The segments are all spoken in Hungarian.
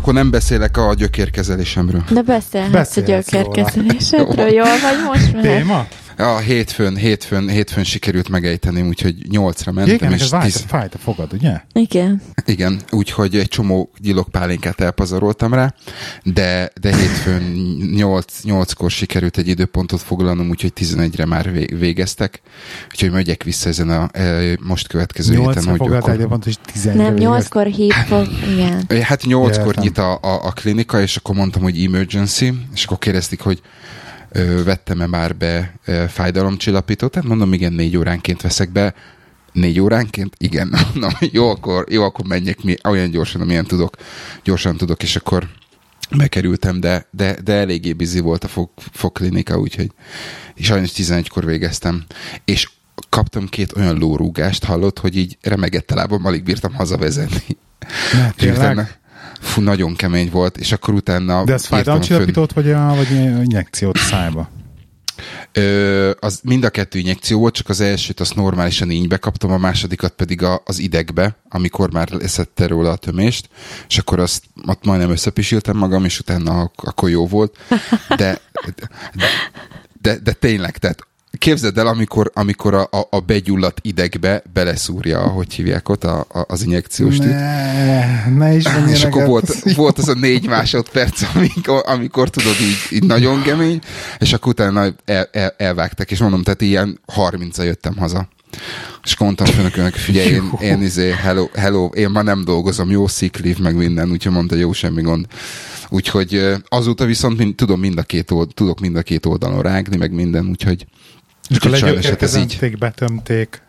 Akkor nem beszélek a gyökérkezelésemről. De beszélhetsz a Beszélhetsz róla. gyökérkezelésedről. Jól vagy most mehet? Téma? A hétfőn, hétfőn, hétfőn sikerült megejteni, úgyhogy nyolcra mentem. Igen, és és fájt, tíz, fájt a fogad, ugye? Igen. igen, úgyhogy egy csomó gyilokpálinkát elpazaroltam rá, de, de hétfőn nyolc, nyolckor sikerült egy időpontot foglalnom, úgyhogy 11-re már vé- végeztek. Úgyhogy megyek vissza ezen a e, most következő héten, Nyolcra foglalt akkor... egy pont, és tizenre Nem, végeztél. nyolckor hív fog, igen. Hát nyolckor nyit a, a, a klinika, és akkor mondtam, hogy emergency, és akkor kérdezték, hogy vettem-e már be fájdalomcsillapítót, tehát mondom, igen, négy óránként veszek be, négy óránként? Igen. Na, jó, akkor, jó, akkor menjek mi, olyan gyorsan, amilyen tudok, gyorsan tudok, és akkor bekerültem, de, de, de eléggé bizi volt a fog, fogklinika, úgyhogy és sajnos 11-kor végeztem. És kaptam két olyan lórúgást, hallott, hogy így remegett a lábam, alig bírtam hazavezetni. Ne, tényleg? Fú, nagyon kemény volt, és akkor utána... De ez fájdalomcsillapítót, vagy, a, vagy injekciót szájba? Ö, az mind a kettő injekció volt, csak az elsőt azt normálisan ínybe kaptam, a másodikat pedig a, az idegbe, amikor már leszette róla a tömést, és akkor azt ott majdnem összepisíltem magam, és utána ak- akkor jó volt. De, de, de, de tényleg, tehát képzeld el, amikor, amikor a, a, a begyulladt idegbe beleszúrja, hogy hívják ott a, a, az injekciós tűt. Ne, ne is És akkor volt, volt az a négy másodperc, amikor, amikor tudod így, így nagyon kemény, és akkor utána el, el, elvágtak, és mondom, tehát ilyen 30 jöttem haza. És mondtam főnökönnek, figyelj, én, én izé, hello, hello, én már nem dolgozom, jó leave, meg minden, úgyhogy mondta, jó, semmi gond. Úgyhogy azóta viszont mind, tudom mind a két old, tudok mind a két oldalon rágni, meg minden, úgyhogy, Akkor úgyhogy sajnos hát betömték.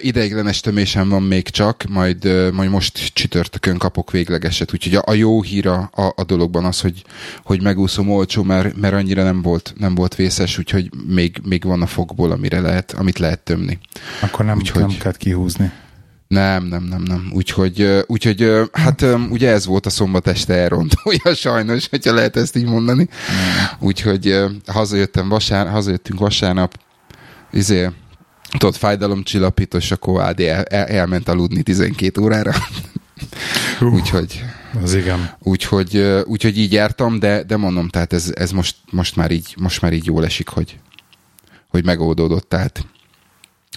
Ideiglenes tömésem van még csak, majd, majd most csütörtökön kapok véglegeset, úgyhogy a, a jó hír a, a, a dologban az, hogy, hogy megúszom olcsó, mert, mert annyira nem volt, nem volt vészes, úgyhogy még, még van a fogból, amire lehet, amit lehet tömni. Akkor nem, Úgyhogy- nem kellett kihúzni. Nem, nem, nem, nem. Úgyhogy, úgyhogy hát ugye ez volt a szombat este elrontója sajnos, hogyha lehet ezt így mondani. Úgyhogy hazajöttem vasár, hazajöttünk vasárnap, izé, tudod, fájdalomcsillapító, és akkor AD el, el, elment aludni 12 órára. úgyhogy, Az igen. úgyhogy, úgyhogy így jártam, de, de mondom, tehát ez, ez most, most, már így, most már így jól esik, hogy, hogy megoldódott, tehát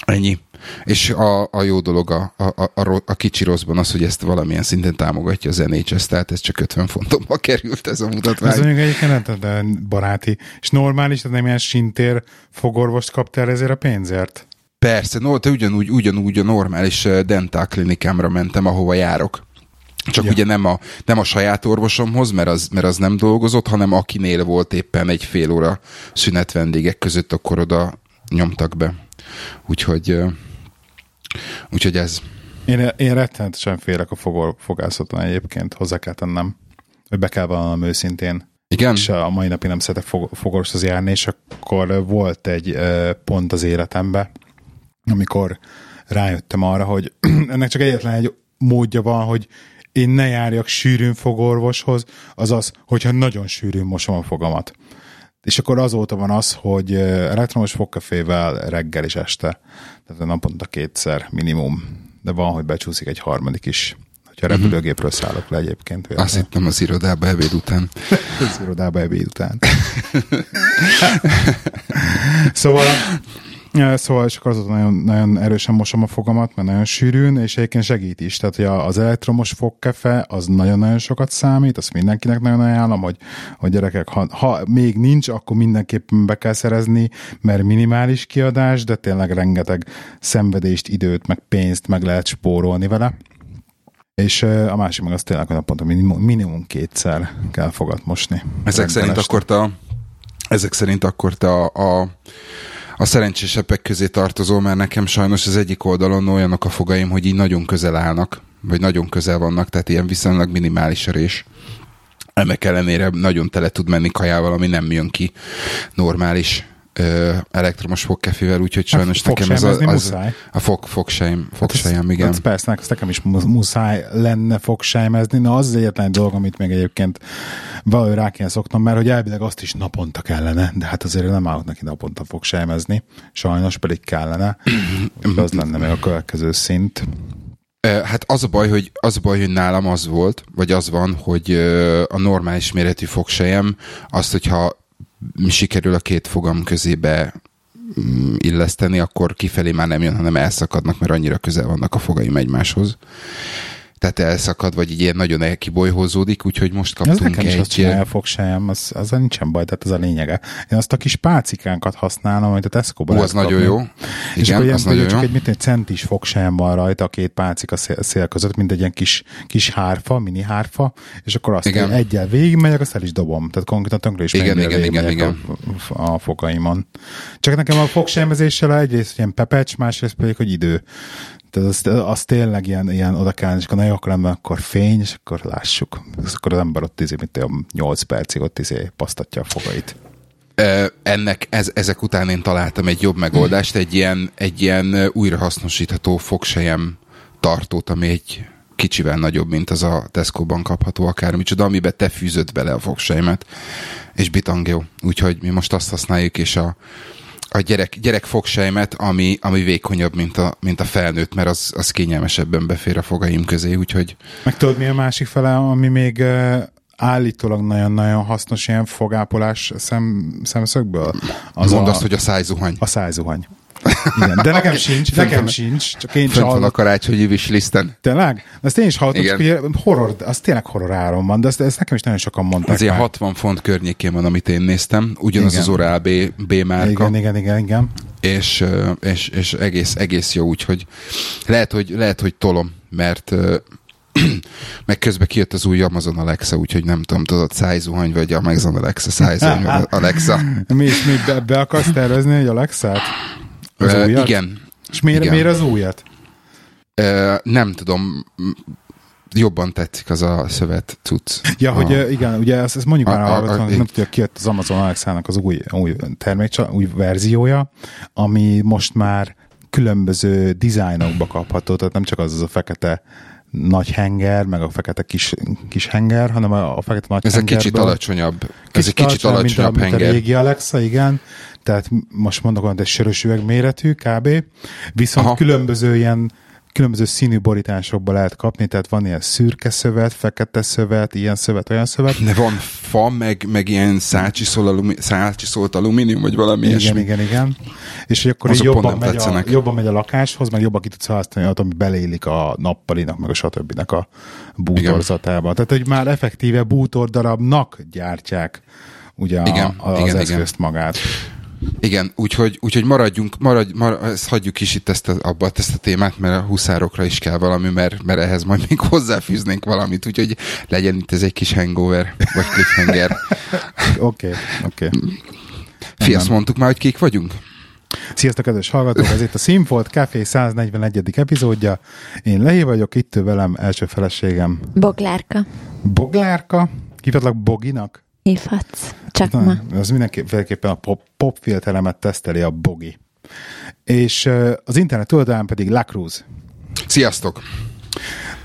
ennyi. És a, a jó dolog a, a, a, a, kicsi rosszban az, hogy ezt valamilyen szinten támogatja az NHS, tehát ez csak 50 fontomba került ez a mutatvány. Ez mondjuk egyébként nem baráti. És normális, tehát nem ilyen sintér fogorvost kaptál ezért a pénzért? Persze, no, de ugyanúgy, ugyanúgy a normális ö, dental klinikámra mentem, ahova járok. Csak Ja. ugye nem a, nem a saját orvosomhoz, mert az, mert az nem dolgozott, hanem akinél volt éppen egy fél óra szünet vendégek között, akkor oda nyomtak be. Úgyhogy, úgyhogy ez. Én, én rettenetesen félek a fogor, fogászaton egyébként, hozzá kell tennem. Hogy be kell vallanom őszintén. Igen? És a mai napig nem szeretek fog, fogorvoshoz járni, és akkor volt egy ö, pont az életemben, amikor rájöttem arra, hogy ennek csak egyetlen egy módja van, hogy én ne járjak sűrűn fogorvoshoz, az az, hogyha nagyon sűrűn mosom a fogamat. És akkor azóta van az, hogy elektromos fogkafével reggel és este, tehát naponta kétszer minimum, de van, hogy becsúszik egy harmadik is. Hogyha repülőgépről szállok le egyébként. Azt hittem az irodába ebéd után. az irodába ebéd után. szóval, szóval akkor azóta nagyon, nagyon erősen mosom a fogamat, mert nagyon sűrűn, és egyébként segít is. Tehát hogy az elektromos fogkefe az nagyon-nagyon sokat számít, azt mindenkinek nagyon ajánlom, hogy, hogy gyerekek, ha, ha még nincs, akkor mindenképpen be kell szerezni, mert minimális kiadás, de tényleg rengeteg szenvedést, időt, meg pénzt meg lehet spórolni vele. És a másik meg az tényleg, hogy naponta minimum, minimum kétszer kell fogat mosni. Ezek szerint este. akkor te, ezek szerint akkor te a, a, a szerencsésebbek közé tartozol, mert nekem sajnos az egyik oldalon olyanok a fogaim, hogy így nagyon közel állnak, vagy nagyon közel vannak, tehát ilyen viszonylag minimális rés. Ennek ellenére nagyon tele tud menni kajával, ami nem jön ki normális ö, elektromos fogkefével, úgyhogy sajnos Hát nekem ez a, az, muszáj. a fog, fogsejem, fogsejem, igen. Hát persze, azt nekem is mu- muszáj lenne fogsejmezni, na az az egyetlen dolog, amit még egyébként valahogy rá kéne szoknom, mert hogy elvileg azt is naponta kellene, de hát azért nem állok neki naponta fogsejmezni, sajnos pedig kellene, az lenne még a következő szint. Hát az a baj, hogy az a baj, hogy nálam az volt, vagy az van, hogy a normális méretű fogsejem, azt, hogyha sikerül a két fogam közébe mm, illeszteni, akkor kifelé már nem jön, hanem elszakadnak, mert annyira közel vannak a fogaim egymáshoz tehát elszakad, vagy így ilyen nagyon elkibolyhózódik, úgyhogy most kaptunk ez nekem egy... Is azt csinálja, az, az nincsen baj, tehát ez a lényege. Én azt a kis pálcikánkat használom, amit a Tesco-ban az nagyon jó. És Igen, az nagyon csak jó. egy mit egy centis fogsájam van rajta a két pálcika szél, szél között, mint egy ilyen kis, kis hárfa, mini hárfa, és akkor azt igen. egyel végigmegyek, azt el is dobom. Tehát konkrétan tönkre is igen, igen, igen, igen. A, a fogaimon. Csak nekem a fogsájamezéssel egyrészt ilyen pepecs, másrészt pedig, hogy idő. Tehát az, az tényleg ilyen, ilyen oda kell, és akkor nagyon akkor lenne, akkor fény, és akkor lássuk. És akkor az ember ott izé, mint 8 percig ott izé pasztatja a fogait. Ennek, ez, ezek után én találtam egy jobb megoldást, egy ilyen, egy ilyen újrahasznosítható fogsejem tartót, ami egy kicsivel nagyobb, mint az a Tesco-ban kapható akármicsoda, amiben te fűzöd bele a fogsejmet, és bitang jó. Úgyhogy mi most azt használjuk, és a, a gyerek, gyerek fogsejmet, ami, ami vékonyabb, mint a, mint a felnőtt, mert az, az kényelmesebben befér a fogaim közé, úgyhogy... Meg tudod, mi a másik fele, ami még állítólag nagyon-nagyon hasznos ilyen fogápolás szem, szemszögből? Az Mondd a, azt, hogy a szájzuhany. A szájzuhany. Igen, de nekem sincs, nekem van, sincs, csak én sem van a karácsonyi wish Tényleg? Ezt én is hallottam, csak ugye horror, az tényleg horror áron van, de ezt, ezt nekem is nagyon sokan mondták. Ez ilyen 60 font környékén van, amit én néztem, ugyanaz igen. az Oral B, B márka. Igen, igen, igen, igen. És, és, és egész, egész jó, úgyhogy lehet, hogy, lehet, hogy tolom, mert meg közben kijött az új Amazon Alexa, úgyhogy nem tudom, tudod, szájzuhany vagy Amazon Alexa, szájzuhany vagy Alexa. mi is, mi be, be akarsz tervezni egy Alexát? Az uh, újat? Igen. És miért, igen. miért az újat? Uh, nem tudom, jobban tetszik az a szövet cucc. Ja, a, hogy igen, ugye ezt, ezt mondjuk már, a, a, a, nem tudja, kijött az Amazon Alexa-nak az új, új termék, új verziója, ami most már különböző dizájnokba kapható, tehát nem csak az az a fekete nagy henger, meg a fekete kis, kis henger, hanem a, a fekete nagy Ez egy kicsit alacsonyabb. Kicsit Ez egy kicsit alacsonyabb mint a, henger. Mint a régi Alexa, igen. Tehát most mondok, hogy egy sörös üveg méretű kb. Viszont Aha. különböző ilyen különböző színű borításokba lehet kapni, tehát van ilyen szürke szövet, fekete szövet, ilyen szövet, olyan szövet. De van fa, meg, meg ilyen szálcsiszol alumi, szálcsiszolt alumínium, vagy valami igen, ilyesmi. Igen, igen, És hogy akkor jobban megy, a, jobban megy a lakáshoz, meg jobban ki tudsz használni, ami belélik a nappalinak, meg a stb. a bútorzatába. Tehát, hogy már effektíve bútordarabnak gyártják ugye igen, a, az igen, eszközt igen. magát. Igen, úgyhogy, úgyhogy maradjunk, maradj, marad, ezt hagyjuk is itt ezt a, abba, ezt a témát, mert a huszárokra is kell valami, mert, mert ehhez majd még hozzáfűznénk valamit, úgyhogy legyen itt ez egy kis hangover, vagy cliffhanger. Oké, oké. Okay, okay. Fi, azt mondtuk már, hogy kik vagyunk? Sziasztok, kedves hallgatók! Ez itt a Színfolt Café 141. epizódja. Én Lehi vagyok, itt velem első feleségem. Boglárka. Boglárka? Hívhatlak Boginak? Hívhatsz, csak Na, ma. Az mindenképpen a pop, pop filteremet teszteli a Bogi. És az internet oldalán pedig Lacruz. Sziasztok!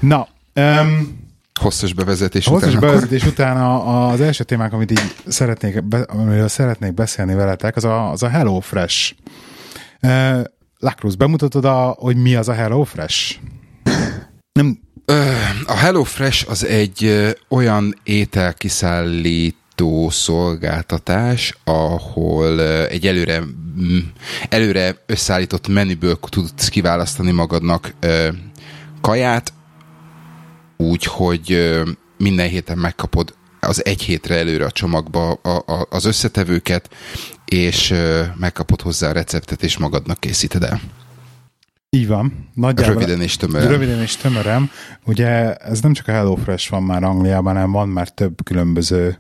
Na, um, Hosszas bevezetés hosszas után. Hosszas bevezetés akkor... után a, az első témák, amit így szeretnék, be, amiről szeretnék beszélni veletek, az a, az a Hello Fresh. Uh, Lacruz, bemutatod, a, hogy mi az a Hello Fresh? Nem. A Hello Fresh az egy olyan ételkiszállít kiszállító szolgáltatás, ahol egy előre, előre összeállított menüből tudsz kiválasztani magadnak kaját, úgyhogy minden héten megkapod az egy hétre előre a csomagba a, a, az összetevőket, és megkapod hozzá a receptet, és magadnak készíted el. Így van. Nagyjából, röviden és tömören. Röviden és tömören. Ugye ez nem csak a HelloFresh van már Angliában, hanem van már több különböző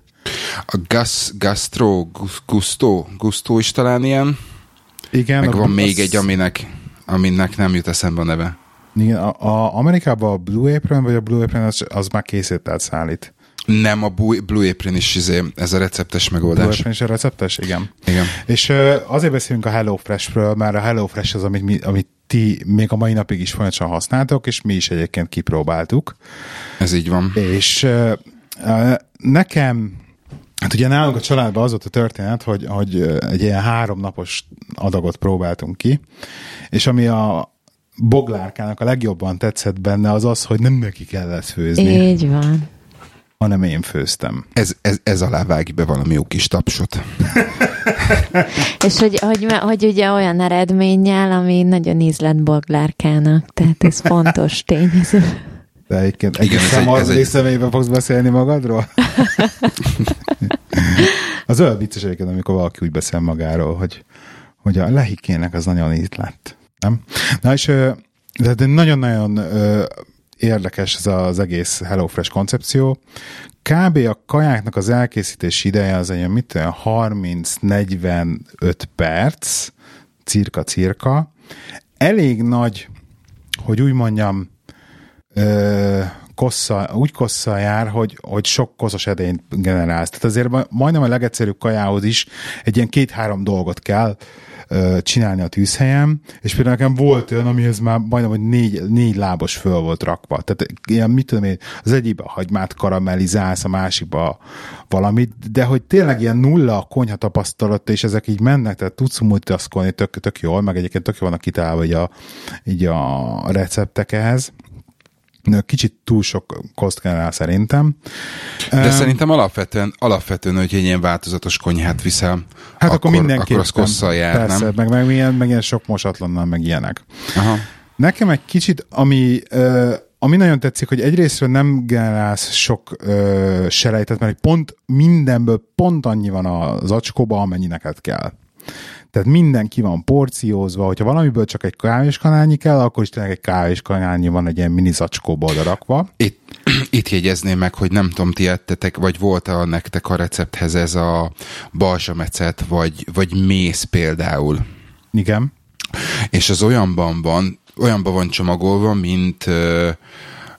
a gas, gastro, gusto, gusto is talán ilyen. Igen. Meg van az... még egy, aminek, aminek nem jut eszembe a neve. Igen, a, a Amerikában a Blue Apron, vagy a Blue Apron az, az már készített szállít. Nem, a Blue Apron is izé, ez a receptes megoldás. Blue Apron is a receptes, igen. igen. És uh, azért beszélünk a HelloFresh-ről, mert a HelloFresh az, amit, mi, amit ti még a mai napig is folyamatosan használtok, és mi is egyébként kipróbáltuk. Ez így van. És uh, uh, nekem Hát ugye nálunk a családban az volt a történet, hogy, hogy egy ilyen háromnapos adagot próbáltunk ki, és ami a boglárkának a legjobban tetszett benne az az, hogy nem neki kellett főzni. Így van. Hanem én főztem. Ez, ez, ez alá vágj be valami jó kis tapsot. És hogy, hogy, hogy ugye olyan eredménnyel, ami nagyon ízlet boglárkának, tehát ez fontos tényező. De egyébként egy szamar személyben fogsz beszélni magadról? az olyan vicces egyébként, amikor valaki úgy beszél magáról, hogy, hogy a lehikének az nagyon itt lett. Nem? Na és de nagyon-nagyon érdekes ez az egész HelloFresh koncepció. Kb. a kajáknak az elkészítési ideje az egy mit 30-45 perc, cirka-cirka. Elég nagy, hogy úgy mondjam, ö, kossza, úgy kossza jár, hogy, hogy sok koszos edényt generálsz. Tehát azért majdnem a legegyszerűbb kajához is egy ilyen két-három dolgot kell csinálni a tűzhelyem, és például nekem volt olyan, amihez már majdnem, hogy négy, négy lábos föl volt rakva. Tehát ilyen, mit tudom én, az egyikben hagymát karamellizálsz, a másikba valamit, de hogy tényleg ilyen nulla a konyha tapasztalat, és ezek így mennek, tehát tudsz multitaszkolni tök, tök jól, meg egyébként tök jól vannak kitálva így a, így a receptek ehhez kicsit túl sok koszt kell szerintem. De um, szerintem alapvetően, alapvetően, hogy egy ilyen változatos konyhát viszel, hát akkor, akkor mindenképpen. Akkor az kosszal jár, persze, nem? Meg, meg, ilyen, meg ilyen sok mosatlannal, meg ilyenek. Aha. Nekem egy kicsit, ami, uh, ami nagyon tetszik, hogy egyrésztről nem generálsz sok uh, selejtet, mert pont mindenből pont annyi van az acskóba, amennyi neked kell. Tehát minden ki van porciózva, hogyha valamiből csak egy kávéskanálnyi kell, akkor is tényleg egy kávéskanálnyi van egy ilyen mini zacskóba odarakva. Itt, itt jegyezném meg, hogy nem tudom, ti ettetek, vagy volt a nektek a recepthez ez a balzsamecet, vagy, vagy mész például. Igen. És az olyanban van, olyanban van csomagolva, mint ö,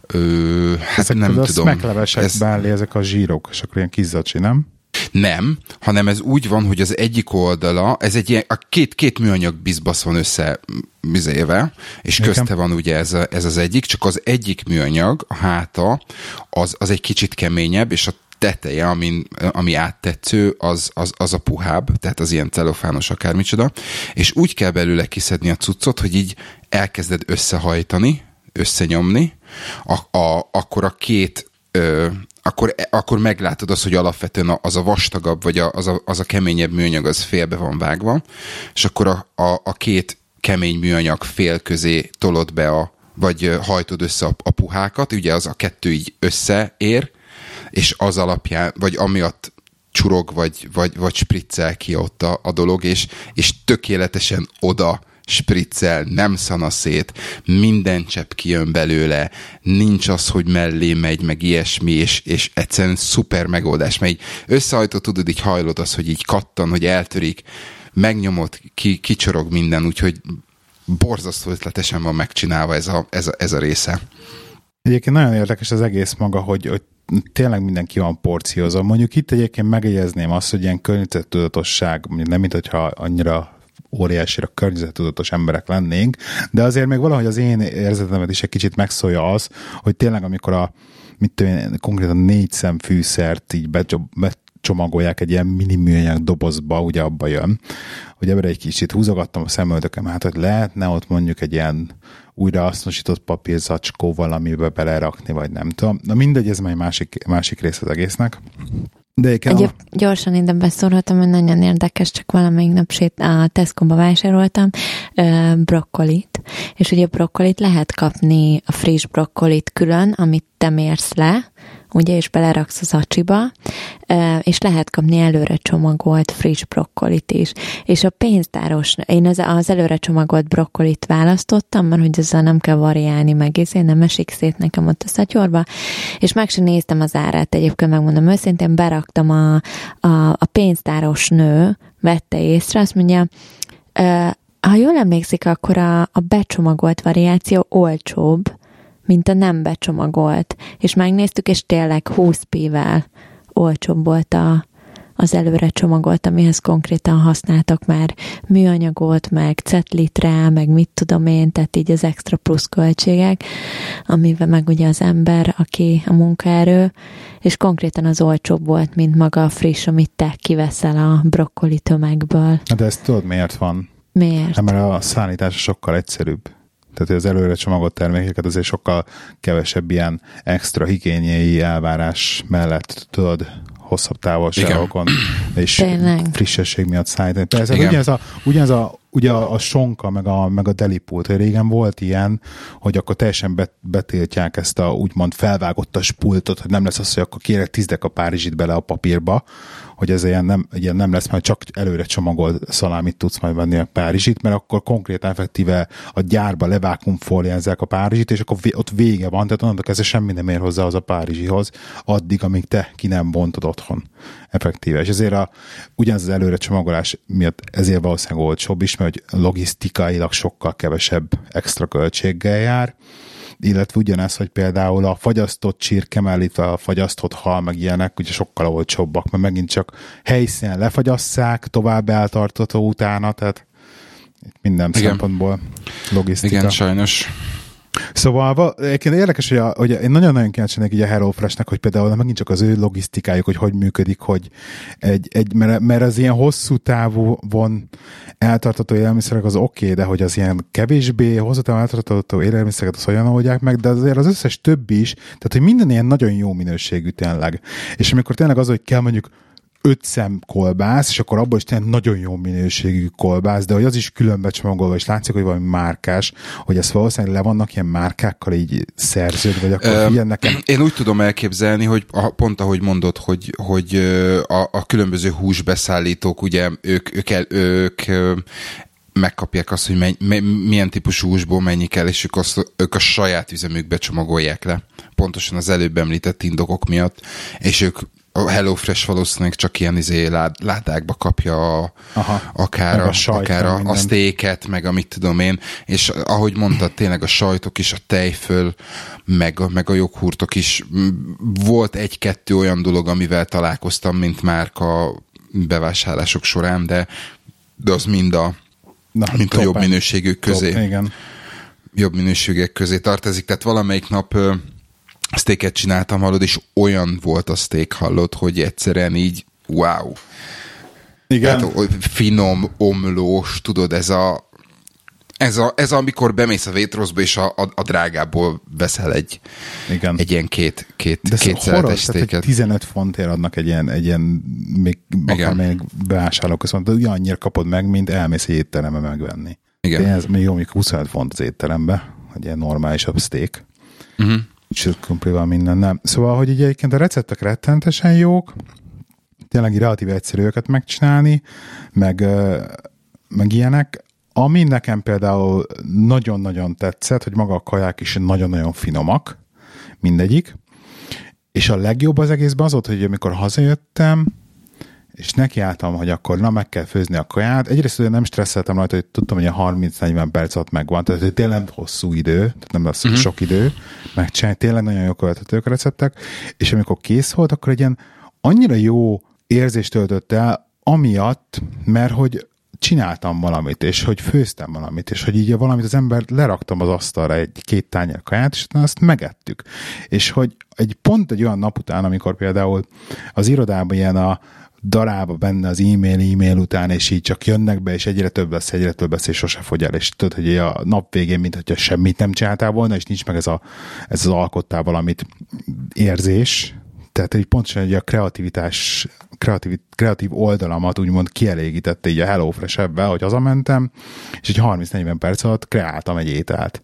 ö, hát ezek nem tudom. Ez... ezek a zsírok, és akkor ilyen kizzacsi, nem? Nem, hanem ez úgy van, hogy az egyik oldala, ez egy ilyen, a két, két műanyag bizbasz van össze bizéve, és Nekem. közte van ugye ez, a, ez az egyik, csak az egyik műanyag, a háta, az, az egy kicsit keményebb, és a teteje, ami, ami áttetsző, az, az, az a puhább, tehát az ilyen celofános akármicsoda, és úgy kell belőle kiszedni a cuccot, hogy így elkezded összehajtani, összenyomni, a, a, akkor a két ö, akkor, akkor meglátod azt, hogy alapvetően az a vastagabb, vagy az, a, az a keményebb műanyag az félbe van vágva, és akkor a, a, a két kemény műanyag fél közé tolod be a, vagy hajtod össze a, a puhákat, ugye az a kettő így összeér, és az alapján, vagy amiatt csurog, vagy, vagy, vagy spriccel ki ott a, a dolog, és, és tökéletesen oda spriccel, nem szana szét, minden csepp kijön belőle, nincs az, hogy mellé megy, meg ilyesmi, és, és egyszerűen szuper megoldás, mert így összehajtó tudod, így hajlod az, hogy így kattan, hogy eltörik, megnyomod, ki, kicsorog minden, úgyhogy borzasztó ötletesen van megcsinálva ez a, ez a, ez a része. Egyébként nagyon érdekes az egész maga, hogy, hogy tényleg mindenki van porciózva. Mondjuk itt egyébként megjegyezném azt, hogy ilyen környezettudatosság, nem mint hogyha annyira óriásira környezetudatos emberek lennénk, de azért még valahogy az én érzetemet is egy kicsit megszólja az, hogy tényleg amikor a mit tudom én, konkrétan négy szem fűszert így becsomagolják egy ilyen mini műanyag dobozba, ugye abba jön, hogy ebben egy kicsit húzogattam a szemöldökem, hát hogy lehetne ott mondjuk egy ilyen újrahasznosított papírzacskó valamibe belerakni, vagy nem tudom. Na mindegy, ez már másik, másik rész az egésznek. De Egyéb, a... gyorsan ide beszólhatom, hogy nagyon érdekes, csak valamelyik nap sét a Tesco-ba vásároltam uh, brokkolit, és ugye brokkolit lehet kapni, a friss brokkolit külön, amit te mérsz le, ugye, és beleraksz az acsiba, és lehet kapni előre csomagolt friss brokkolit is. És a pénztáros, én az, az előre csomagolt brokkolit választottam, mert hogy ezzel nem kell variálni meg, én nem esik szét nekem ott a szatyorba, és meg sem néztem az árát, egyébként megmondom őszintén, beraktam a, a, a pénztáros nő, vette észre, azt mondja, ha jól emlékszik, akkor a, a becsomagolt variáció olcsóbb, mint a nem becsomagolt. És megnéztük, és tényleg 20 p-vel olcsóbb volt a, az előre csomagolt, amihez konkrétan használtak már műanyagot, meg cetlitre, meg mit tudom én, tehát így az extra plusz költségek, amivel meg ugye az ember, aki a munkaerő, és konkrétan az olcsóbb volt, mint maga a friss, amit te kiveszel a brokkoli tömegből. De ezt tudod miért van? Miért? Hát, mert a szállítás sokkal egyszerűbb. Tehát az előre csomagolt termékeket azért sokkal kevesebb ilyen extra higiéniai elvárás mellett tudod hosszabb távolságokon, és Tényleg. frissesség miatt szállítani. Persze, ugyanez a, ugyanez a ugye a, a sonka, meg a, meg a delipult, hogy régen volt ilyen, hogy akkor teljesen bet, betiltják ezt a úgymond felvágottas pultot, hogy nem lesz az, hogy akkor kérek tízdek a Párizsit bele a papírba, hogy ez ilyen nem, ilyen nem lesz, majd csak előre csomagolt szalámit tudsz majd venni a Párizsit, mert akkor konkrétan effektíve a gyárba levákumfóliázzák a Párizsit, és akkor ott vége van, tehát onnantól kezdve semmi nem ér hozzá az a Párizsihoz, addig, amíg te ki nem bontod otthon effektíve. És ezért a, ugyanaz az előre csomagolás miatt ezért valószínűleg olcsóbb is, mert hogy logisztikailag sokkal kevesebb extra költséggel jár, illetve ugyanez, hogy például a fagyasztott csirke mellé a fagyasztott hal, meg ilyenek, ugye sokkal olcsóbbak, mert megint csak helyszínen lefagyasszák, tovább eltartató utána, tehát minden Igen. szempontból logisztika. Igen, sajnos. Szóval egyébként érdekes, hogy, a, hogy én nagyon-nagyon kíváncsi így a HelloFreshnek, hogy például megint csak az ő logisztikájuk, hogy hogy működik, hogy egy, egy mert, mert az ilyen hosszú távú von eltartató élelmiszerek az oké, okay, de hogy az ilyen kevésbé hosszú távú eltartató élelmiszereket az olyan oldják meg, de azért az összes többi is, tehát hogy minden ilyen nagyon jó minőségű tényleg. És amikor tényleg az, hogy kell mondjuk öt szem kolbász, és akkor abból is tényleg nagyon jó minőségű kolbász, de hogy az is külön becsomagolva, és látszik, hogy valami márkás, hogy ezt valószínűleg le vannak ilyen márkákkal így szerződve, vagy akkor uh, nekem. Én úgy tudom elképzelni, hogy pont ahogy mondod, hogy, hogy a, a különböző húsbeszállítók, ugye ők, ők, el, ők megkapják azt, hogy menny, milyen típusú húsból mennyi kell, és ők, azt, ők a saját üzemükbe csomagolják le. Pontosan az előbb említett indokok miatt, és ők a HelloFresh valószínűleg csak ilyen izé lád, ládákba kapja a, Aha, akár, a, a, sajt, akár a, a sztéket, meg amit tudom én, és ahogy mondtad, tényleg a sajtok is, a tejföl, meg, a, meg a joghurtok is. Volt egy-kettő olyan dolog, amivel találkoztam, mint már a bevásárlások során, de, de az mind a, Na, mint a jobb minőségű közé. Top, igen. Jobb minőségek közé tartozik, tehát valamelyik nap steaket csináltam, hallod, és olyan volt a steak, hallod, hogy egyszerűen így wow. Igen. Tehát, finom, omlós, tudod, ez a, ez, a, ez a, amikor bemész a Waitrosba, és a, a, a drágából veszel egy, Igen. egy ilyen két, két, De két horror, tehát 15 fontért adnak egy ilyen, egy ilyen még, akár még bevásárlóközpont, ugyanannyira kapod meg, mint elmész egy étterembe megvenni. Igen. Ez még jó, amikor 25 font az étterembe, hogy ilyen normálisabb steak. Uh-huh sőt, kumplival minden nem. Szóval, hogy így egyébként a receptek rettentesen jók, tényleg relatív egyszerű őket megcsinálni, meg, meg ilyenek. Ami nekem például nagyon-nagyon tetszett, hogy maga a kaják is nagyon-nagyon finomak, mindegyik. És a legjobb az egészben az volt, hogy amikor hazajöttem, és nekiálltam, hogy akkor na meg kell főzni a kaját. Egyrészt ugye nem stresszeltem rajta, hogy tudtam, hogy a 30-40 perc alatt megvan, tehát hogy tényleg hosszú idő, tehát nem lesz uh-huh. sok idő megcsinálni, tényleg nagyon jó követhetők a receptek, és amikor kész volt, akkor egy ilyen annyira jó érzést töltött el, amiatt, mert hogy csináltam valamit, és hogy főztem valamit, és hogy így valamit az ember leraktam az asztalra egy-két tányér kaját, és azt megettük. És hogy egy pont egy olyan nap után, amikor például az irodában ilyen a, darába benne az e-mail, e-mail után, és így csak jönnek be, és egyre több lesz, egyre több lesz, és sose fogy el, és tudod, hogy a nap végén, mint hogyha semmit nem csináltál volna, és nincs meg ez, a, ez az alkottál valamit érzés, tehát egy pontosan egy a kreativitás, kreatív, kreatív oldalamat úgymond kielégítette így a HelloFresh ebben, hogy hazamentem, és egy 30-40 perc alatt kreáltam egy ételt.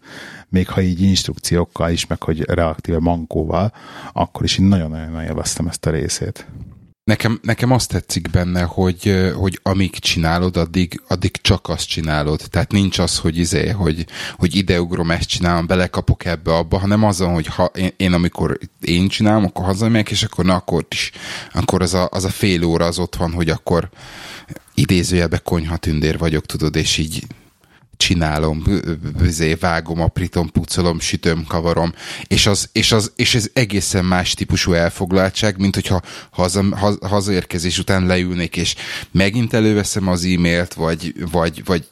Még ha így instrukciókkal is, meg hogy reaktíve mankóval, akkor is így nagyon-nagyon élveztem ezt a részét. Nekem, nekem azt tetszik benne, hogy, hogy amíg csinálod, addig, addig csak azt csinálod. Tehát nincs az, hogy izé, hogy, hogy ideugrom, ezt csinálom, belekapok ebbe abba, hanem azon, hogy ha én, én amikor én csinálom, akkor hazamegyek, és akkor na, akkor is, akkor az a, az a fél óra az ott van, hogy akkor idézőjelbe konyhatündér vagyok, tudod, és így csinálom, vizé, vágom, aprítom, pucolom, sütöm, kavarom, és, az, és, az, és ez egészen más típusú elfoglaltság, mint hogyha haza, hazaérkezés után leülnék, és megint előveszem az e-mailt, vagy, vagy, vagy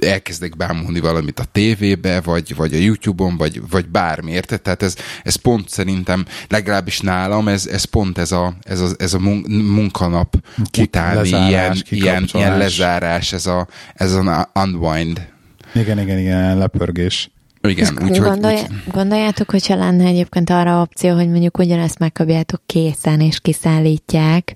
elkezdek bámulni valamit a tévébe, vagy, vagy a YouTube-on, vagy, vagy bármi, érted? Tehát ez, ez pont szerintem, legalábbis nálam, ez, ez pont ez a, ez a, ez a munkanap Ki, utáni lezárás, ilyen, ilyen, ilyen lezárás, ez a, ez a unwind igen, igen, igen, lepörgés. Igen, úgyhogy... Gondolj, úgy... Gondoljátok, hogyha lenne egyébként arra opció, hogy mondjuk ugyanezt megkapjátok készen és kiszállítják,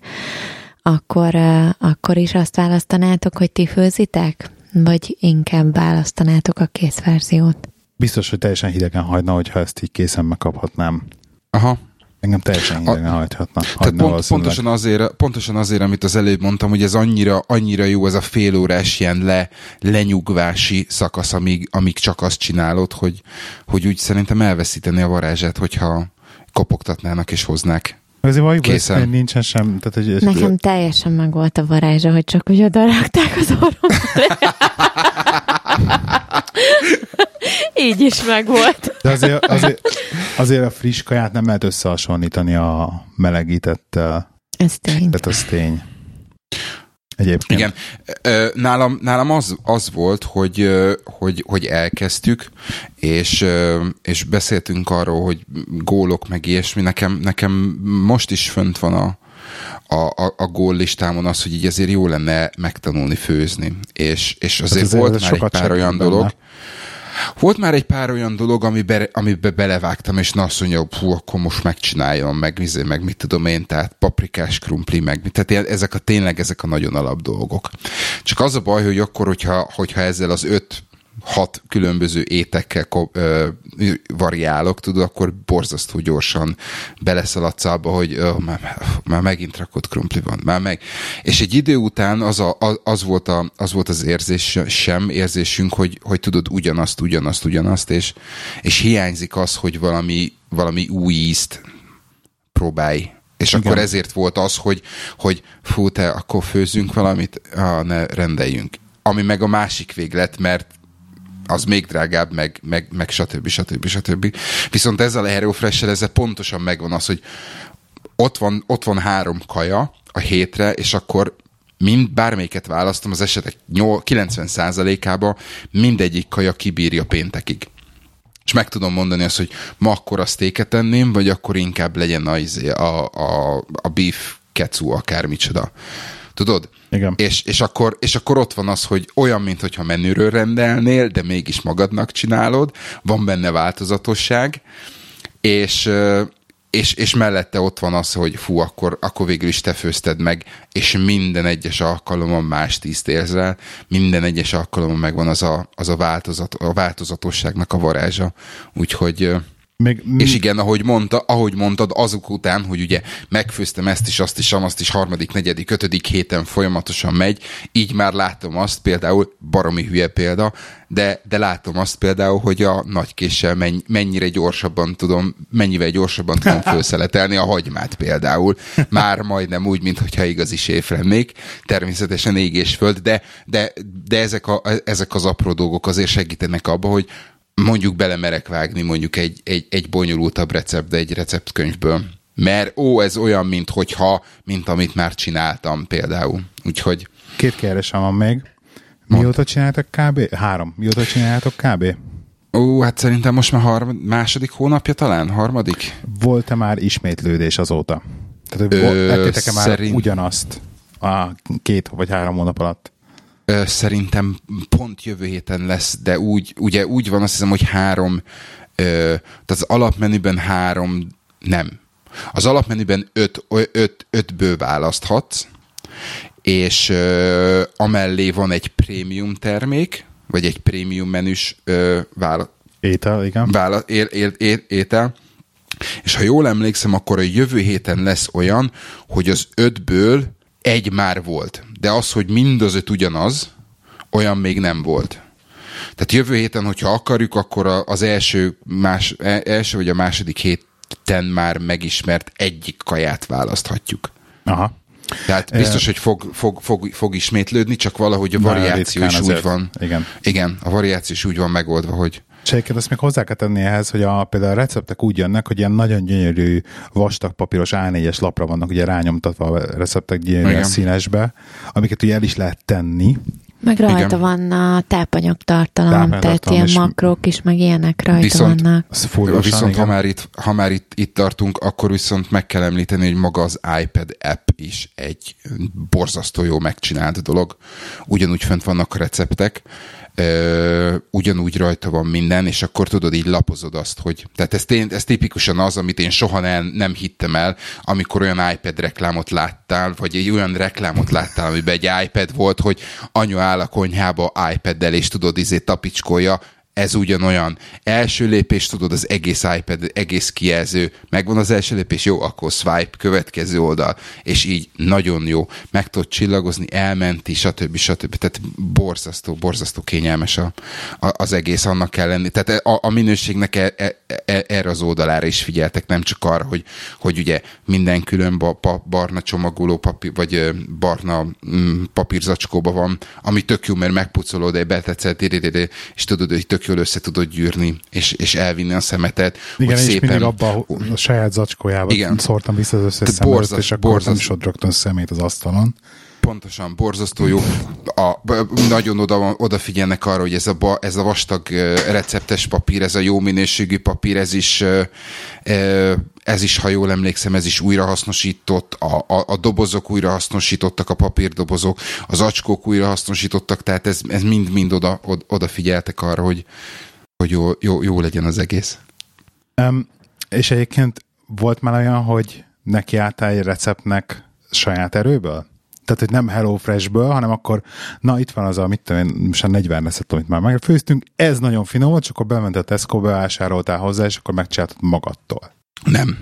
akkor, akkor is azt választanátok, hogy ti főzitek? Vagy inkább választanátok a kész verziót? Biztos, hogy teljesen hidegen hagyna, hogyha ezt így készen megkaphatnám. Aha. Engem teljesen hidegen a, hagyhatna. Tehát pont, pontosan, azért, pontosan azért, amit az előbb mondtam, hogy ez annyira, annyira jó, ez a fél órás ilyen le, lenyugvási szakasz, amíg, amíg csak azt csinálod, hogy, hogy úgy szerintem elveszíteni a varázsát, hogyha kopogtatnának és hoznák Azért valójában Készen. nincsen sem. Tehát, hogy Nekem teljesen meg volt a varázsa, hogy csak úgy odarakták az orrom Így is meg volt. De azért, azért, azért a friss kaját nem lehet összehasonlítani a melegítettel. Ez tény. Tehát az tény. Egyébként. Igen. Nálam, nálam az, az volt, hogy, hogy, hogy elkezdtük, és, és beszéltünk arról, hogy gólok meg ilyesmi. Nekem, nekem most is fönt van a, a, a, a gól listámon az, hogy így azért jó lenne megtanulni főzni. És, és azért, azért volt már egy pár olyan benne. dolog, volt már egy pár olyan dolog, amibe, amibe belevágtam, és na azt mondja, hú, akkor most megcsináljon, meg, vizé, meg mit tudom én, tehát paprikás krumpli, meg tehát ezek a tényleg ezek a nagyon alap dolgok. Csak az a baj, hogy akkor, hogyha, hogyha ezzel az öt hat különböző étekkel ö, variálok, tudod, akkor borzasztó gyorsan beleszaladsz abba, hogy ö, már, már megint rakott krumpli van, már meg. És egy idő után az, a, az, volt, a, az volt az érzés sem, érzésünk, hogy, hogy tudod ugyanazt, ugyanazt, ugyanazt, és, és hiányzik az, hogy valami, valami új ízt próbálj és Igen. akkor ezért volt az, hogy, hogy fú, te, akkor főzzünk valamit, ah, ne rendeljünk. Ami meg a másik véglet, mert az még drágább, meg, meg, meg stb. stb. stb. Viszont ezzel a HelloFresh-el ezzel pontosan megvan az, hogy ott van, ott van három kaja a hétre, és akkor mind bármelyiket választom, az esetek 90%-ába mindegyik kaja kibírja péntekig. És meg tudom mondani azt, hogy ma akkor a sztéket tenném, vagy akkor inkább legyen a, izé, a, a, a beef kecu, akármicsoda. Tudod? Igen. És, és, akkor, és akkor ott van az, hogy olyan, mintha menüről rendelnél, de mégis magadnak csinálod, van benne változatosság, és, és, és mellette ott van az, hogy fú, akkor, akkor végül is te főzted meg, és minden egyes alkalommal más tízt érzel, minden egyes alkalommal megvan az a, az a, változat, a változatosságnak a varázsa. Úgyhogy még, és igen, ahogy, mondta, ahogy mondtad, azok után, hogy ugye megfőztem ezt is, azt is, azt is, harmadik, negyedik, ötödik héten folyamatosan megy, így már látom azt, például baromi hülye példa, de, de látom azt például, hogy a nagykéssel mennyire gyorsabban tudom, mennyivel gyorsabban tudom felszeletelni a hagymát például. Már majdnem úgy, mintha igazi séf lennék. Természetesen ég és föld, de, de, de ezek, a, ezek az apró dolgok azért segítenek abba, hogy mondjuk belemerek vágni mondjuk egy, egy, egy bonyolultabb recept, de egy receptkönyvből. Mert ó, ez olyan, mint hogyha, mint amit már csináltam például. Úgyhogy... Két kérdésem van még. Mióta Mond. csináltak kb? Három. Mióta csináltok kb? Ó, hát szerintem most már harmad, második hónapja talán, harmadik. Volt-e már ismétlődés azóta? Tehát, hogy ettétek-e már szerint... ugyanazt a két vagy három hónap alatt? Szerintem pont jövő héten lesz, de úgy, ugye úgy van, azt hiszem, hogy három, tehát az alapmenüben három, nem. Az alapmenüben öt, öt, ötből választhatsz, és ö, amellé van egy prémium termék, vagy egy prémium menüs ö, vála, étel, igen. Vála, é, é, é, étel, és ha jól emlékszem, akkor a jövő héten lesz olyan, hogy az ötből egy már volt. De az, hogy mind az öt ugyanaz, olyan még nem volt. Tehát jövő héten, hogyha akarjuk, akkor az első, más, e, első vagy a második héten már megismert egyik kaját választhatjuk. Aha. Tehát biztos, hogy fog, fog, fog, fog ismétlődni, csak valahogy a variáció is úgy van. Igen. Igen, a variáció is úgy van megoldva, hogy Csejket, azt még hozzá kell tenni ehhez, hogy a, például a receptek úgy jönnek, hogy ilyen nagyon gyönyörű vastag papíros A4-es lapra vannak ugye rányomtatva a receptek gyönyörű színesbe, amiket ugye el is lehet tenni, meg rajta Igen. van a tápanyagtartalom, tehát ilyen makrók is, meg ilyenek rajta viszont, vannak. Viszont ha már, itt, ha már itt, itt tartunk, akkor viszont meg kell említeni, hogy maga az iPad app is egy borzasztó jó megcsinált dolog. Ugyanúgy fönt vannak a receptek. Ugyanúgy rajta van minden, és akkor tudod, így lapozod azt, hogy... Tehát ez, tény, ez tipikusan az, amit én soha nem, nem hittem el, amikor olyan iPad reklámot láttál, vagy egy olyan reklámot láttál, amiben egy iPad volt, hogy anyu áll a konyhába iPad-del, és tudod, izé tapicskolja, ez ugyanolyan. Első lépés, tudod, az egész iPad, egész kijelző, megvan az első lépés, jó, akkor swipe, következő oldal, és így nagyon jó. Meg tudod csillagozni, elmenti, stb. stb. Tehát borzasztó, borzasztó kényelmes a, a, az egész, annak kell lenni. Tehát a, a minőségnek e, e, e, erre az oldalára is figyeltek, nem csak arra, hogy, hogy ugye minden külön ba, pa, barna csomagoló papír, vagy barna mm, papírzacskóba van, ami tök jó, mert megpucolod, de betetszett, és tudod, hogy tök jól össze tudod gyűrni, és, és elvinni a szemetet. Igen, és szépen... mindig abba a saját zacskójába Igen. szórtam vissza az összes szemet, borzas, és akkor borzas... nem is ott rögtön szemét az asztalon. Pontosan, borzasztó jó. A, nagyon oda, odafigyelnek arra, hogy ez a, ez a vastag receptes papír, ez a jó minőségű papír, ez is, ez is, ha jól emlékszem, ez is újrahasznosított, a, a, a dobozok újrahasznosítottak, a papírdobozok, az acskók újrahasznosítottak, tehát ez, ez mind-mind oda, odafigyeltek arra, hogy, hogy jó, jó, jó legyen az egész. Um, és egyébként volt már olyan, hogy neki álltál egy receptnek saját erőből? Tehát hogy nem Hello Fresh-ből, hanem akkor, na itt van az a, mit tudom én, most a 40 recept, amit már megfőztünk, ez nagyon finom volt, és akkor bement a Tesco, bevásároltál hozzá, és akkor megcsináltad magadtól. Nem.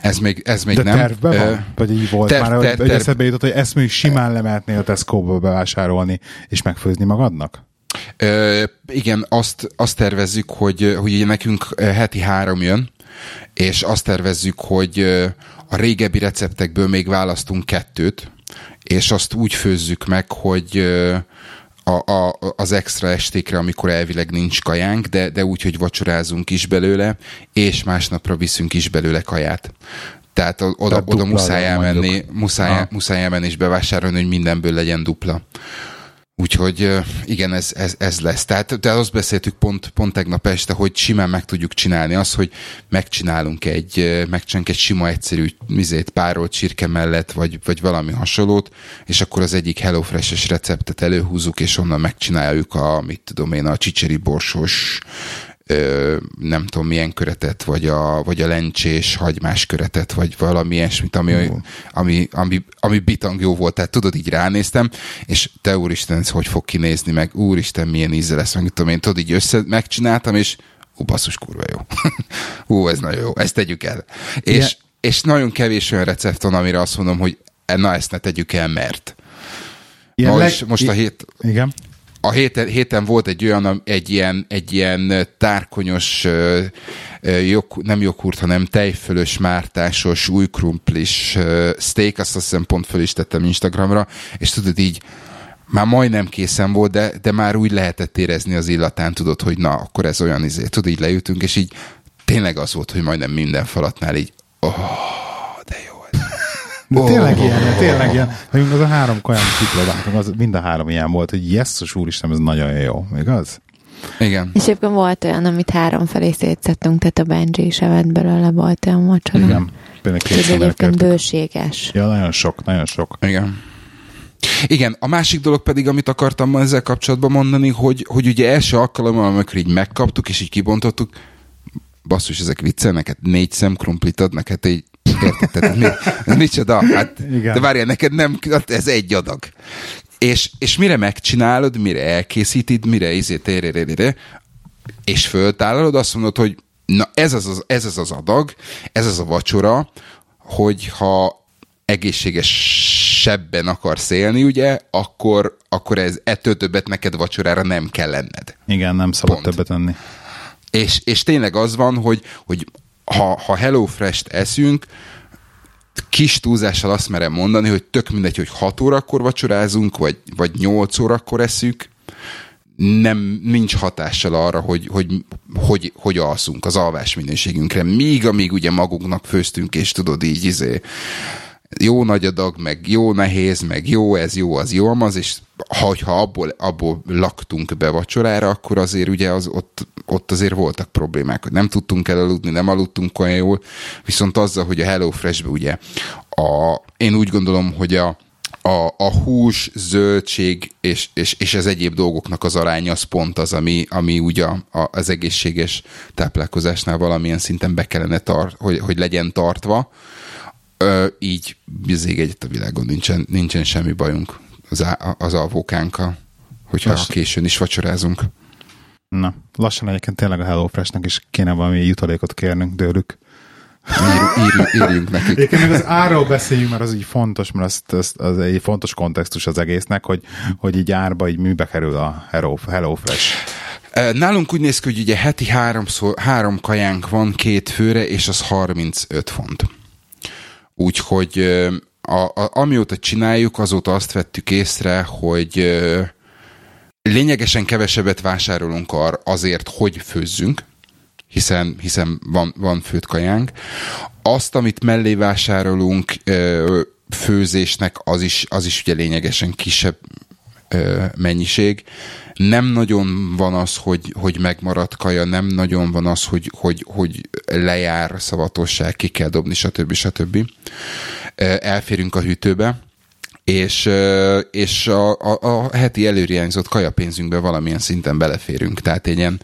Ez még, ez még De nem. tervben van? Uh, Vagy így volt ter, már, ter, hogy ter, eszedbe jutott, hogy ezt még simán lemehetnél a Tesco-ból bevásárolni, és megfőzni magadnak? Ö, igen, azt, azt tervezzük, hogy, hogy ugye nekünk heti három jön, és azt tervezzük, hogy a régebbi receptekből még választunk kettőt, és azt úgy főzzük meg, hogy a, a, az extra estékre, amikor elvileg nincs kajánk, de, de úgy, hogy vacsorázunk is belőle, és másnapra viszünk is belőle kaját. Tehát oda, Tehát oda muszáj elmenni, muszáj, muszáj elmenni és bevásárolni, hogy mindenből legyen dupla. Úgyhogy igen, ez, ez, ez lesz. Tehát de azt beszéltük pont, pont tegnap este, hogy simán meg tudjuk csinálni azt, hogy megcsinálunk egy, megcsinálunk egy sima, egyszerű mizét párolt csirke mellett, vagy, vagy valami hasonlót, és akkor az egyik HelloFresh-es receptet előhúzzuk, és onnan megcsináljuk a, mit tudom én, a csicseri borsos nem tudom milyen köretet, vagy a, vagy a lencsés hagymás köretet, vagy valami ilyesmit, ami, uh. ami, ami, ami bitang jó volt. Tehát tudod, így ránéztem, és te úristen, ez hogy fog kinézni, meg úristen, milyen íze lesz, meg tudom én, tudod, így össze megcsináltam, és ú, basszus, kurva jó. Ú, ez nagyon jó, ezt tegyük el. És, yeah. és nagyon kevés olyan recept van, amire azt mondom, hogy na ezt ne tegyük el, mert. Ilyen most, leg... most a hét... Igen a héten, héten volt egy olyan, egy ilyen, egy ilyen tárkonyos, jog, nem joghurt, hanem tejfölös, mártásos, új krumplis steak, azt hiszem pont föl is tettem Instagramra, és tudod így, már majdnem készen volt, de, de már úgy lehetett érezni az illatán, tudod, hogy na, akkor ez olyan izé, tudod, így leütünk, és így tényleg az volt, hogy majdnem minden falatnál így, oh. De oh. tényleg ilyen, tényleg ilyen. Az a három kaján kipróbáltunk, az mind a három ilyen volt, hogy jesszus úristen, ez nagyon jó, igaz? Igen. És egyébként volt olyan, amit három felé szétszettünk, tehát a Benji is evett belőle, volt olyan mocsora. Igen. Ez egyébként bőséges. Ja, nagyon sok, nagyon sok. Igen. Igen, a másik dolog pedig, amit akartam ma ezzel kapcsolatban mondani, hogy, hogy ugye első alkalommal, amikor így megkaptuk, és így kibontottuk, basszus, ezek viccelnek, hát négy szem krumplit ad neked, így Érted? mi, micsoda? Hát, Igen. de várjál, neked nem, hát ez egy adag. És, és mire megcsinálod, mire elkészítid, mire izét és föltállalod, azt mondod, hogy na ez az, az, ez az az adag, ez az a vacsora, hogy ha egészségesebben akarsz élni, ugye, akkor, akkor ez ettől többet neked vacsorára nem kell lenned. Igen, nem szabad Pont. többet enni. És, és tényleg az van, hogy, hogy ha, ha Hello Fresh-t eszünk, kis túlzással azt merem mondani, hogy tök mindegy, hogy 6 órakor vacsorázunk, vagy, vagy 8 órakor eszünk, nem, nincs hatással arra, hogy, hogy, hogy, hogy alszunk az alvás minőségünkre. Míg amíg ugye magunknak főztünk, és tudod így izé, jó nagy adag, meg jó nehéz, meg jó ez, jó az, jó az, és ha, ha abból, abból laktunk be vacsorára, akkor azért ugye az, ott, ott azért voltak problémák, hogy nem tudtunk elaludni, nem aludtunk olyan jól, viszont azzal, hogy a HelloFresh-be ugye a, én úgy gondolom, hogy a, a, a hús, zöldség és, és, és az egyéb dolgoknak az aránya az pont az, ami, ami ugye a, az egészséges táplálkozásnál valamilyen szinten be kellene tart, hogy, hogy legyen tartva. Ö, így az ég egyet a világon nincsen, nincsen semmi bajunk az, az alvókánkkal, hogyha Lass... későn is vacsorázunk. Na, lassan egyébként tényleg a HelloFreshnek is kéne valami jutalékot kérnünk tőlük. Írjunk, írjunk nekik. Egyébként még az árról beszéljünk, mert az így fontos, mert az, az, az egy fontos kontextus az egésznek, hogy, hogy így árba így műbe kerül a Hello, Hello Fresh. Nálunk úgy néz ki, hogy ugye heti háromszor, három kajánk van két főre, és az 35 font. Úgyhogy a, a, amióta csináljuk, azóta azt vettük észre, hogy lényegesen kevesebbet vásárolunk ar azért, hogy főzzünk, hiszen, hiszen van, van főtt kajánk. Azt, amit mellé vásárolunk főzésnek, az is, az is ugye lényegesen kisebb mennyiség. Nem nagyon van az, hogy, hogy megmaradt kaja, nem nagyon van az, hogy, hogy, hogy lejár szavatosság, ki kell dobni, stb. stb. Elférünk a hűtőbe, és, és a, a, a heti előirányzott kajapénzünkbe valamilyen szinten beleférünk. Tehát egy ilyen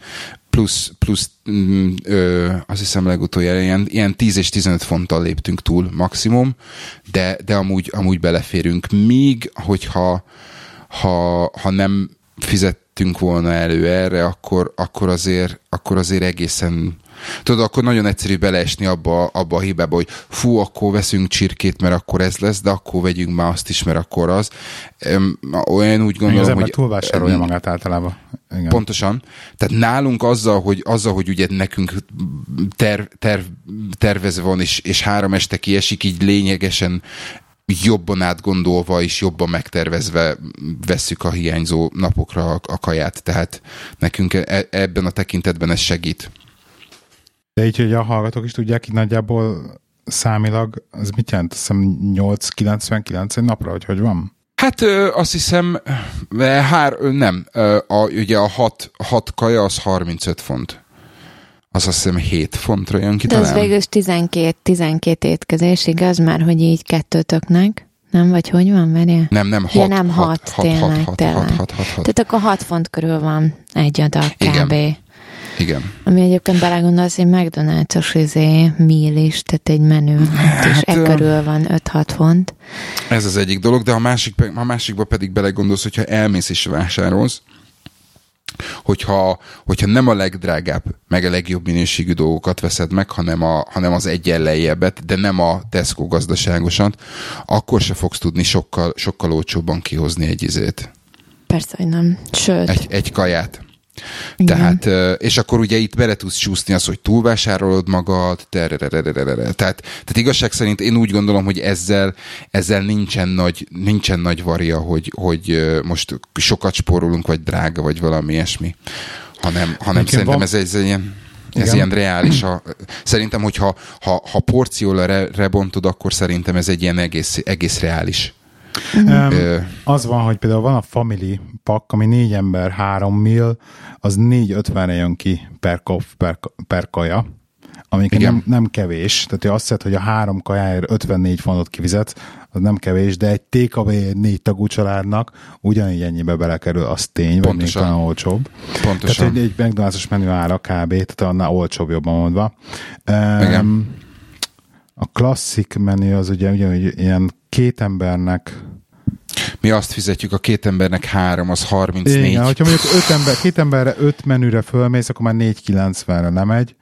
plusz, plusz mm, ö, azt hiszem legutoljára ilyen, ilyen 10 és 15 fonttal léptünk túl maximum, de, de amúgy, amúgy beleférünk. Míg, hogyha ha, ha nem fizettünk volna elő erre, akkor, akkor, azért, akkor azért egészen Tudod, akkor nagyon egyszerű beleesni abba, abba a hibába, hogy fú, akkor veszünk csirkét, mert akkor ez lesz, de akkor vegyünk már azt is, mert akkor az. Olyan úgy gondolom, az hogy... túlvásárolja magát általában. Igen. Pontosan. Tehát nálunk azzal, hogy, azzal, hogy ugye nekünk terv, terv, tervezve van, és, és három este kiesik, így lényegesen jobban átgondolva és jobban megtervezve vesszük a hiányzó napokra a, kaját. Tehát nekünk e, ebben a tekintetben ez segít. De így, hogy a hallgatók is tudják, hogy nagyjából számilag, az mit jelent? Azt hiszem 8-99 egy napra, hogy hogy van? Hát ö, azt hiszem, hár, nem, a, ugye a hat, hat kaja az 35 font. Az azt hiszem 7 fontra jön ki De talán. az végül 12, 12 étkezés, igaz? Már, hogy így kettőtöknek. Nem, vagy hogy van, Merje? Nem, nem, hat. Ja, nem, hat, hat, hat tényleg, hat, hat, tényleg. Hat, hat, hat, hat. Tehát akkor 6 font körül van egy adag kb. Igen. Igen. Ami egyébként belegondolsz, egy McDonald's-os izé, meal is, tehát egy menü, hát, és e körül van 5-6 font. Ez az egyik dolog, de a, másik, a másikba pedig belegondolsz, hogyha elmész és vásárolsz, hogyha, hogyha nem a legdrágább, meg a legjobb minőségű dolgokat veszed meg, hanem, a, hanem az egyenlejjebbet, de nem a Tesco gazdaságosat, akkor se fogsz tudni sokkal, sokkal olcsóbban kihozni egy izét. Persze, hogy nem. Sőt. Egy, egy kaját. Igen. Tehát, és akkor ugye itt bele tudsz csúszni az, hogy túlvásárolod magad, tehát, tehát igazság szerint én úgy gondolom, hogy ezzel, ezzel nincsen nagy, nincsen nagy varia, hogy, hogy most sokat spórolunk, vagy drága, vagy valami ilyesmi, hanem, hanem szerintem van... ez, ez egy ilyen ez Igen. ilyen reális. A, szerintem, hogyha ha, ha porcióra re, rebontod, akkor szerintem ez egy ilyen egész, egész reális Um, az van, hogy például van a Family Pack, ami négy ember, három mil, az 450-re jön ki per, kof, per, per kaja, ami nem, nem kevés. Tehát hogy azt hiszed, hogy a három kajáért 54 fontot kifizet, az nem kevés, de egy TKV négy tagú családnak ugyanígy ennyibe belekerül, az tény, vagy még olcsóbb. Pontosan. Tehát egy, egy McDonald's-os menü ára kb, tehát annál olcsóbb jobban mondva. Um, a klasszik menü az ugye ugyanúgy ilyen két embernek mi azt fizetjük, a két embernek három, az 34. Igen, hogyha mondjuk öt ember, két emberre öt menüre fölmész, akkor már 490-re nem megy.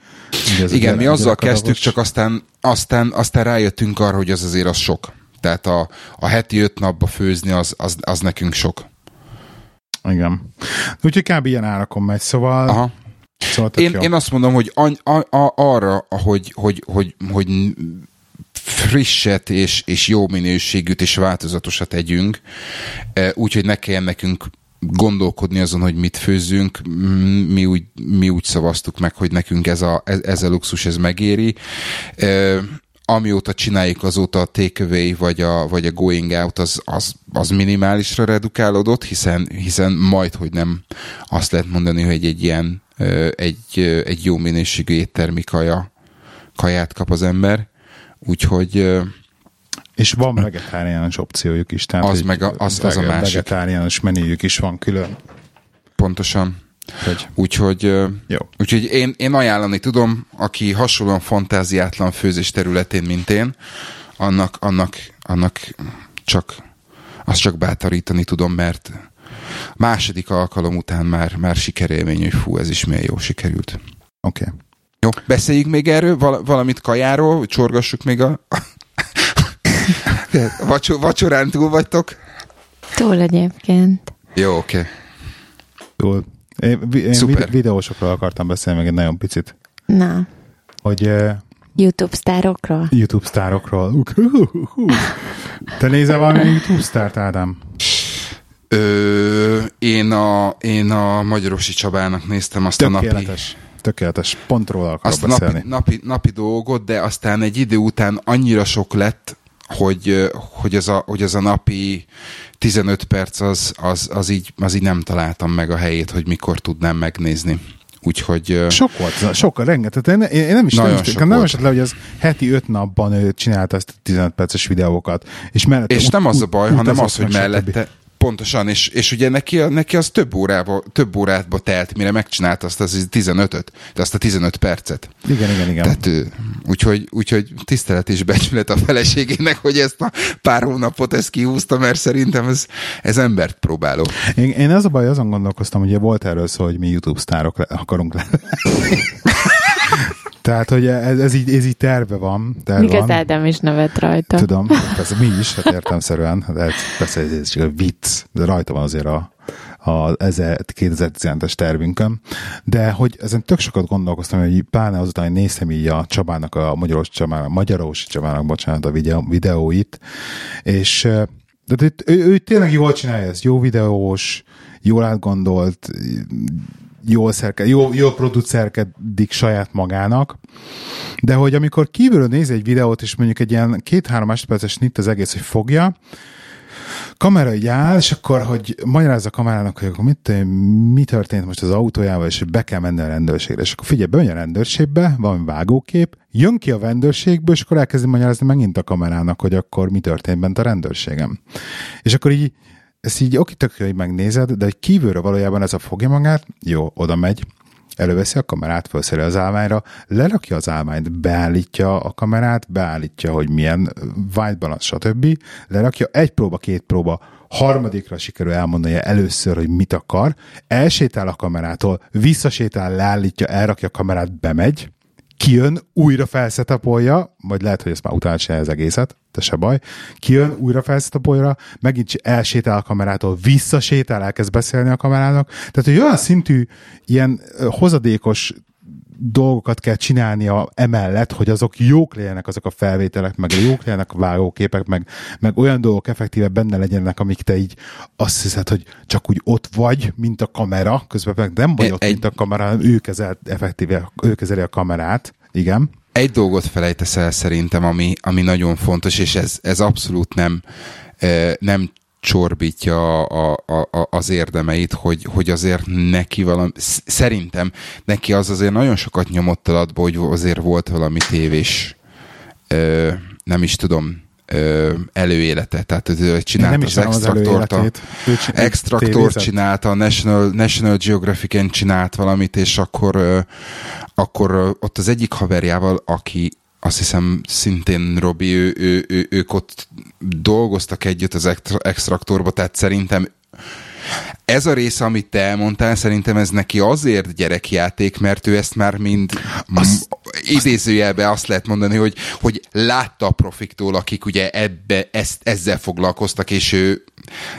Ez Igen, mi azzal kezdtük, csak aztán, aztán, aztán rájöttünk arra, hogy az azért az sok. Tehát a, a heti öt napba főzni, az, az, az nekünk sok. Igen. Úgyhogy kb. ilyen árakon megy, szóval... Aha. Szóval én, én azt mondom, hogy an, a, a, arra, hogy, hogy, hogy, hogy frisset és, és jó minőségűt és változatosat együnk, e, úgyhogy ne kelljen nekünk gondolkodni azon, hogy mit főzzünk, mi úgy, mi úgy szavaztuk meg, hogy nekünk ez a, ez a luxus, ez megéri. E, amióta csináljuk, azóta a takeaway vagy a, vagy a going out az, az, az minimálisra redukálódott, hiszen, hiszen majd, hogy nem azt lehet mondani, hogy egy ilyen egy, egy jó minőségű éttermi kaja, kaját kap az ember. Úgyhogy És van vegetáriánus opciójuk is. Tehát az meg a, az, az a másik. Vegetáriánus menüjük is van külön. Pontosan. Hogy. Úgyhogy, Jó. úgyhogy én, én ajánlani tudom, aki hasonlóan fantáziátlan főzés területén, mint én, annak, annak, annak csak azt csak bátorítani tudom, mert második alkalom után már, már sikerélmény, hogy fú, ez is milyen jó sikerült. Oké. Okay. Jó, beszéljük még erről, val- valamit kajáról, hogy csorgassuk még a... Vacsor, vacsorán túl vagytok? Túl egyébként. Jó, oké. Okay. Túl. Én, én Szuper. videósokról akartam beszélni meg egy nagyon picit. Na. Hogy YouTube sztárokról? YouTube sztárokról. Te nézel valami YouTube sztárt, Ádám? Ö, én, a, én a Magyarosi Csabának néztem azt tökéletes, a napi... Tökéletes, pontról akarok azt beszélni. Napi, napi, napi dolgot, de aztán egy idő után annyira sok lett, hogy, hogy, az, a, hogy az a napi 15 perc az, az, az, így, az így nem találtam meg a helyét, hogy mikor tudnám megnézni. Úgyhogy... Sok volt, sok, rengeteg. Én, én nem is nagyon nem, sok nem esett le, hogy az heti öt napban ő csinálta ezt a 15 perces videókat. És, mellette és ut- nem az a baj, hanem az, hogy mellette, Pontosan, és, és ugye neki, neki az több, órába, több órátba telt, mire megcsinálta azt az 15-öt, azt a 15 percet. Igen, igen, igen. Tehát, úgyhogy, úgyhogy tisztelet és becsület a feleségének, hogy ezt a pár hónapot ezt kihúzta, mert szerintem ez, ez embert próbáló. Én, én az a baj, azon gondolkoztam, hogy volt erről szó, hogy mi YouTube sztárok le, akarunk lenni. Tehát, hogy ez, ez, így, ez így terve van. Terve Míg az Ádám is nevet rajta. Tudom, persze mi is, hát értemszerűen, de persze ez csak a vicc, de rajta van azért a, a 2017-es tervünkön, de hogy ezen tök sokat gondolkoztam, hogy pláne azután, hogy néztem így a Csabának, a Magyaros Csabának, Magyaros Csabának, bocsánat, a videó, videóit, és de ő, ő, ő tényleg jól csinálja ezt, jó videós, jól átgondolt, jól, szerke, jól, jól producerkedik saját magának, de hogy amikor kívülről néz egy videót, és mondjuk egy ilyen két-három másodperces nit az egész, hogy fogja, kamera így áll, és akkor, hogy magyarázza a kamerának, hogy akkor mit, mi történt most az autójával, és hogy be kell menni a rendőrségre. És akkor figyelj, bemegy a rendőrségbe, valami vágókép, jön ki a rendőrségből, és akkor elkezdi magyarázni megint a kamerának, hogy akkor mi történt bent a rendőrségem. És akkor így ezt így oké, tök hogy megnézed, de egy kívülről valójában ez a fogja magát, jó, oda megy, előveszi a kamerát, felszeri az állványra, lerakja az állványt, beállítja a kamerát, beállítja, hogy milyen white balance, stb. Lerakja egy próba, két próba, harmadikra sikerül elmondani először, hogy mit akar, elsétál a kamerától, visszasétál, leállítja, elrakja a kamerát, bemegy, kijön, újra felszetapolja, vagy lehet, hogy ezt már utána csinálja az egészet, de se baj, kijön, újra felszetapolja, megint elsétál a kamerától, visszasétál, elkezd beszélni a kamerának. Tehát, hogy olyan szintű ilyen hozadékos dolgokat kell csinálnia emellett, hogy azok jók legyenek azok a felvételek, meg jók legyenek a vágóképek, meg, meg olyan dolgok effektíve benne legyenek, amik te így azt hiszed, hogy csak úgy ott vagy, mint a kamera, közben meg nem vagy ott, egy... mint a kamera, hanem ő kezel, effektíve, ő kezeli a kamerát. Igen. Egy dolgot felejtesz el szerintem, ami, ami nagyon fontos, és ez, ez abszolút nem, nem csorbítja a, a, a, az érdemeit, hogy, hogy azért neki valami, szerintem neki az azért nagyon sokat nyomott alatba, hogy azért volt valami tévés, ö, nem is tudom, ö, előélete. Tehát ő csinálta az extraktort, a, extraktort csinálta, a National, National Geographic-en csinált valamit, és akkor, ö, akkor ott az egyik haverjával, aki azt hiszem szintén Robi, ő, ő, ő, ők ott dolgoztak együtt az extraktorba, tehát szerintem ez a része, amit te elmondtál, szerintem ez neki azért gyerekjáték, mert ő ezt már mind azt, idézőjelbe azt lehet mondani, hogy, hogy látta a profiktól, akik ugye ebbe, ezt, ezzel foglalkoztak, és ő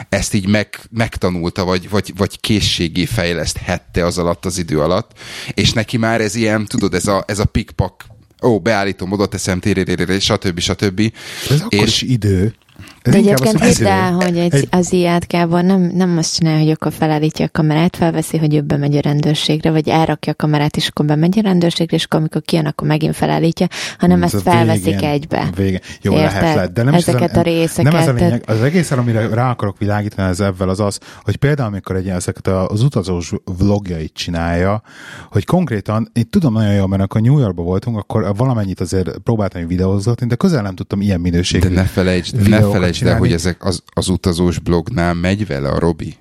ezt így meg, megtanulta, vagy, vagy, vagy készségé fejleszthette az alatt az idő alatt, és neki már ez ilyen, tudod, ez a, ez a pikpak ó, beállítom, oda teszem, térérérére, stb. stb. Ez akkor és, is idő. De egyébként hidd el, hogy egy, egy... az ilyet Gábor nem, nem azt csinálja, hogy akkor felállítja a kamerát, felveszi, hogy ő bemegy a rendőrségre, vagy elrakja a kamerát, és akkor bemegy a rendőrségre, és akkor, amikor kijön, akkor megint felállítja, hanem ezt felveszik végén, egybe. Végén. Jó, Érted? lehet, lehet, de nem Ezeket is a részeket. Nem ez a lényeg. Az egész, amire rá akarok világítani ez ebben az az, hogy például, amikor egy ezeket az utazós vlogjait csinálja, hogy konkrétan, én tudom nagyon jól, mert akkor New Yorkban voltunk, akkor valamennyit azért próbáltam videózni, de közel nem tudtam ilyen minőségű De ne felejtsd, ne felejtsd el, hogy ezek az, az utazós blognál megy vele a Robi.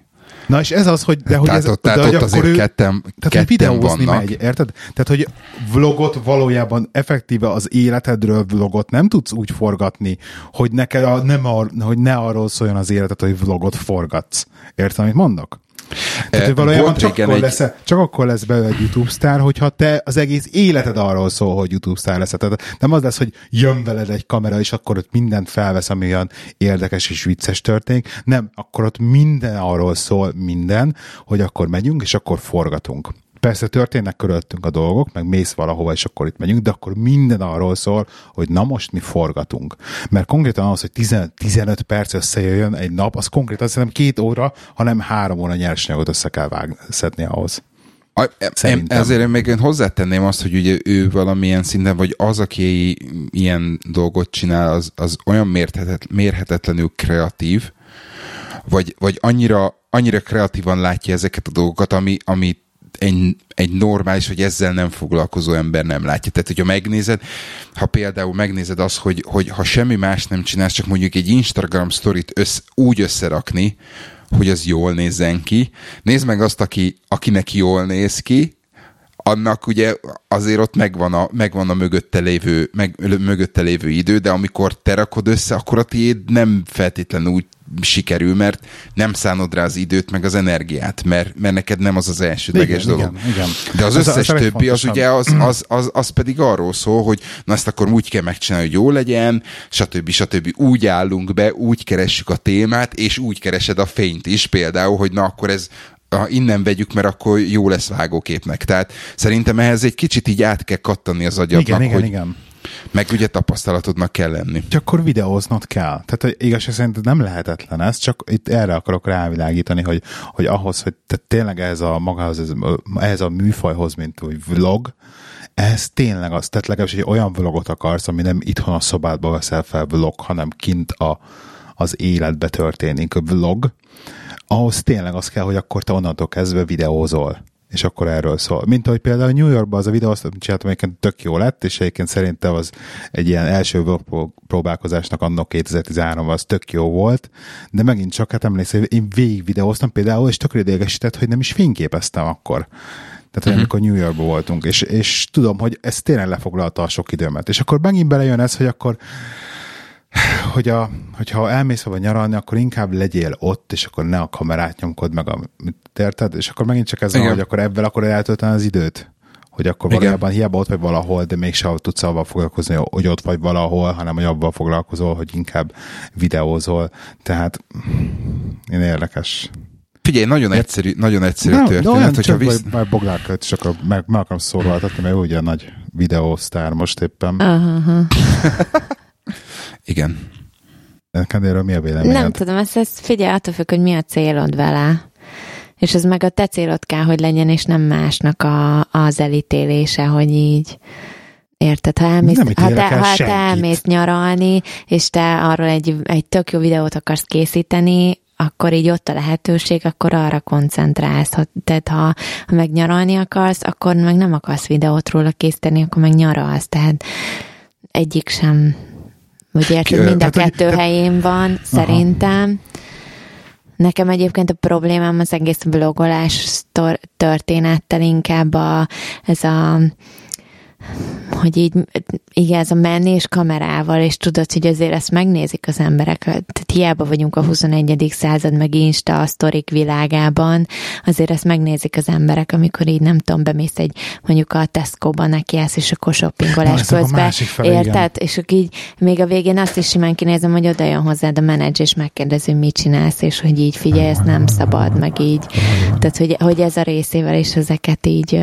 Na és ez az, hogy... De hogy tehát ez, ott, tehát de, ott azért ő, ketten, tehát, ketten videózni vannak. megy, érted? Tehát, hogy vlogot valójában effektíve az életedről vlogot nem tudsz úgy forgatni, hogy, neked a, nem ar, hogy ne arról szóljon az életed, hogy vlogot forgatsz. Érted, amit mondok? Tehát, hogy valójában csak akkor, egy... lesz, csak akkor lesz belőle egy YouTube sztár, hogyha te az egész életed arról szól, hogy YouTube sztár lesz. Tehát nem az lesz, hogy jön veled egy kamera, és akkor ott mindent felvesz, ami olyan érdekes és vicces történik. Nem, akkor ott minden arról szól, minden, hogy akkor megyünk, és akkor forgatunk. Persze történnek körülöttünk a dolgok, meg mész valahova, és akkor itt megyünk, de akkor minden arról szól, hogy na most mi forgatunk. Mert konkrétan az, hogy 15, 15 perc összejöjjön egy nap, az konkrétan nem két óra, hanem három óra nyersanyagot össze kell vágni, szedni ahhoz. A, Szerintem. Ezért én még én hozzátenném azt, hogy ugye ő valamilyen szinten, vagy az, aki ilyen dolgot csinál, az, az olyan mérhetetlen, mérhetetlenül kreatív, vagy, vagy annyira, annyira kreatívan látja ezeket a dolgokat, ami, amit egy, egy normális, hogy ezzel nem foglalkozó ember nem látja. Tehát, hogyha megnézed, ha például megnézed azt, hogy, hogy ha semmi más nem csinálsz, csak mondjuk egy Instagram sztorit össz, úgy összerakni, hogy az jól nézzen ki. Nézd meg azt, aki, akinek jól néz ki, annak ugye azért ott megvan a, megvan a mögötte, lévő, meg, mögötte lévő idő, de amikor te rakod össze, akkor a tiéd nem feltétlenül úgy sikerül, mert nem szánod rá az időt, meg az energiát, mert, mert neked nem az az elsődleges igen, dolog. Igen, igen. De az, az összes az többi, az ugye az, az, az, az pedig arról szól, hogy na ezt akkor úgy kell megcsinálni, hogy jó legyen, stb. stb. Úgy állunk be, úgy keressük a témát, és úgy keresed a fényt is, például, hogy na akkor ez ha innen vegyük, mert akkor jó lesz vágóképnek. Tehát szerintem ehhez egy kicsit így át kell kattani az agyadnak, igen, igen, hogy, igen. Meg ugye tapasztalatodnak kell lenni. Csak akkor videóznod kell. Tehát igazság szerint nem lehetetlen ez, csak itt erre akarok rávilágítani, hogy, hogy ahhoz, hogy te tényleg ehhez a magához, ehhez a műfajhoz, mint hogy vlog, ez tényleg az, tehát legalábbis egy olyan vlogot akarsz, ami nem itthon a szobádba veszel fel vlog, hanem kint a, az életbe történik a vlog, ahhoz tényleg az kell, hogy akkor te onnantól kezdve videózol és akkor erről szól. Mint ahogy például New Yorkban az a videó, azt csináltam, egyébként tök jó lett, és egyébként szerintem az egy ilyen első próbálkozásnak annak 2013 az tök jó volt, de megint csak, hát emlékszem, én végig videóztam például, és tök idegesített, hogy nem is fényképeztem akkor. Tehát, uh-huh. amikor New Yorkban voltunk, és, és tudom, hogy ez tényleg lefoglalta a sok időmet. És akkor megint belejön ez, hogy akkor hogy a, hogyha elmész vagy nyaralni, akkor inkább legyél ott, és akkor ne a kamerát nyomkod meg, a, érted? És akkor megint csak ez van, hogy akkor ebből akkor eltölteni az időt. Hogy akkor Igen. valójában hiába ott vagy valahol, de mégsem tudsz avval foglalkozni, hogy ott vagy valahol, hanem hogy abban foglalkozol, hogy inkább videózol. Tehát én érdekes. Figyelj, nagyon egyszerű, nagyon egyszerű no, történet. No, hogyha visz... Már Boglárkát is akkor meg, meg akarom szólaltatni, mert ugye nagy videósztár most éppen. Uh-huh. Igen. Neked erről mi a véleményed? Nem tudom, ezt, ezt figyelj, attól függ, hogy mi a célod vele. És ez meg a te célod kell, hogy legyen, és nem másnak a, az elítélése, hogy így Érted? Ha elmész, ha te, ha te elmész nyaralni, és te arról egy, egy tök jó videót akarsz készíteni, akkor így ott a lehetőség, akkor arra koncentrálsz. Ha, tehát ha, ha meg nyaralni akarsz, akkor meg nem akarsz videót róla készíteni, akkor meg nyaralsz. Tehát egyik sem úgy érted, mind a kettő hogy, helyén van, aha. szerintem. Nekem egyébként a problémám az egész blogolás történettel inkább a, ez a hogy így, igen, ez a menés kamerával, és tudod, hogy azért ezt megnézik az emberek, tehát hiába vagyunk a 21. század, meg Insta, a sztorik világában, azért ezt megnézik az emberek, amikor így nem tudom, bemész egy, mondjuk a Tesco-ba nekiállsz, és akkor shoppingolás közben, érted? Igen. És akkor így még a végén azt is simán kinézem, hogy oda jön hozzád a menedzs, és megkérdezi, mit csinálsz, és hogy így figyelj, ez nem szabad, meg így, tehát hogy, hogy ez a részével is ezeket így,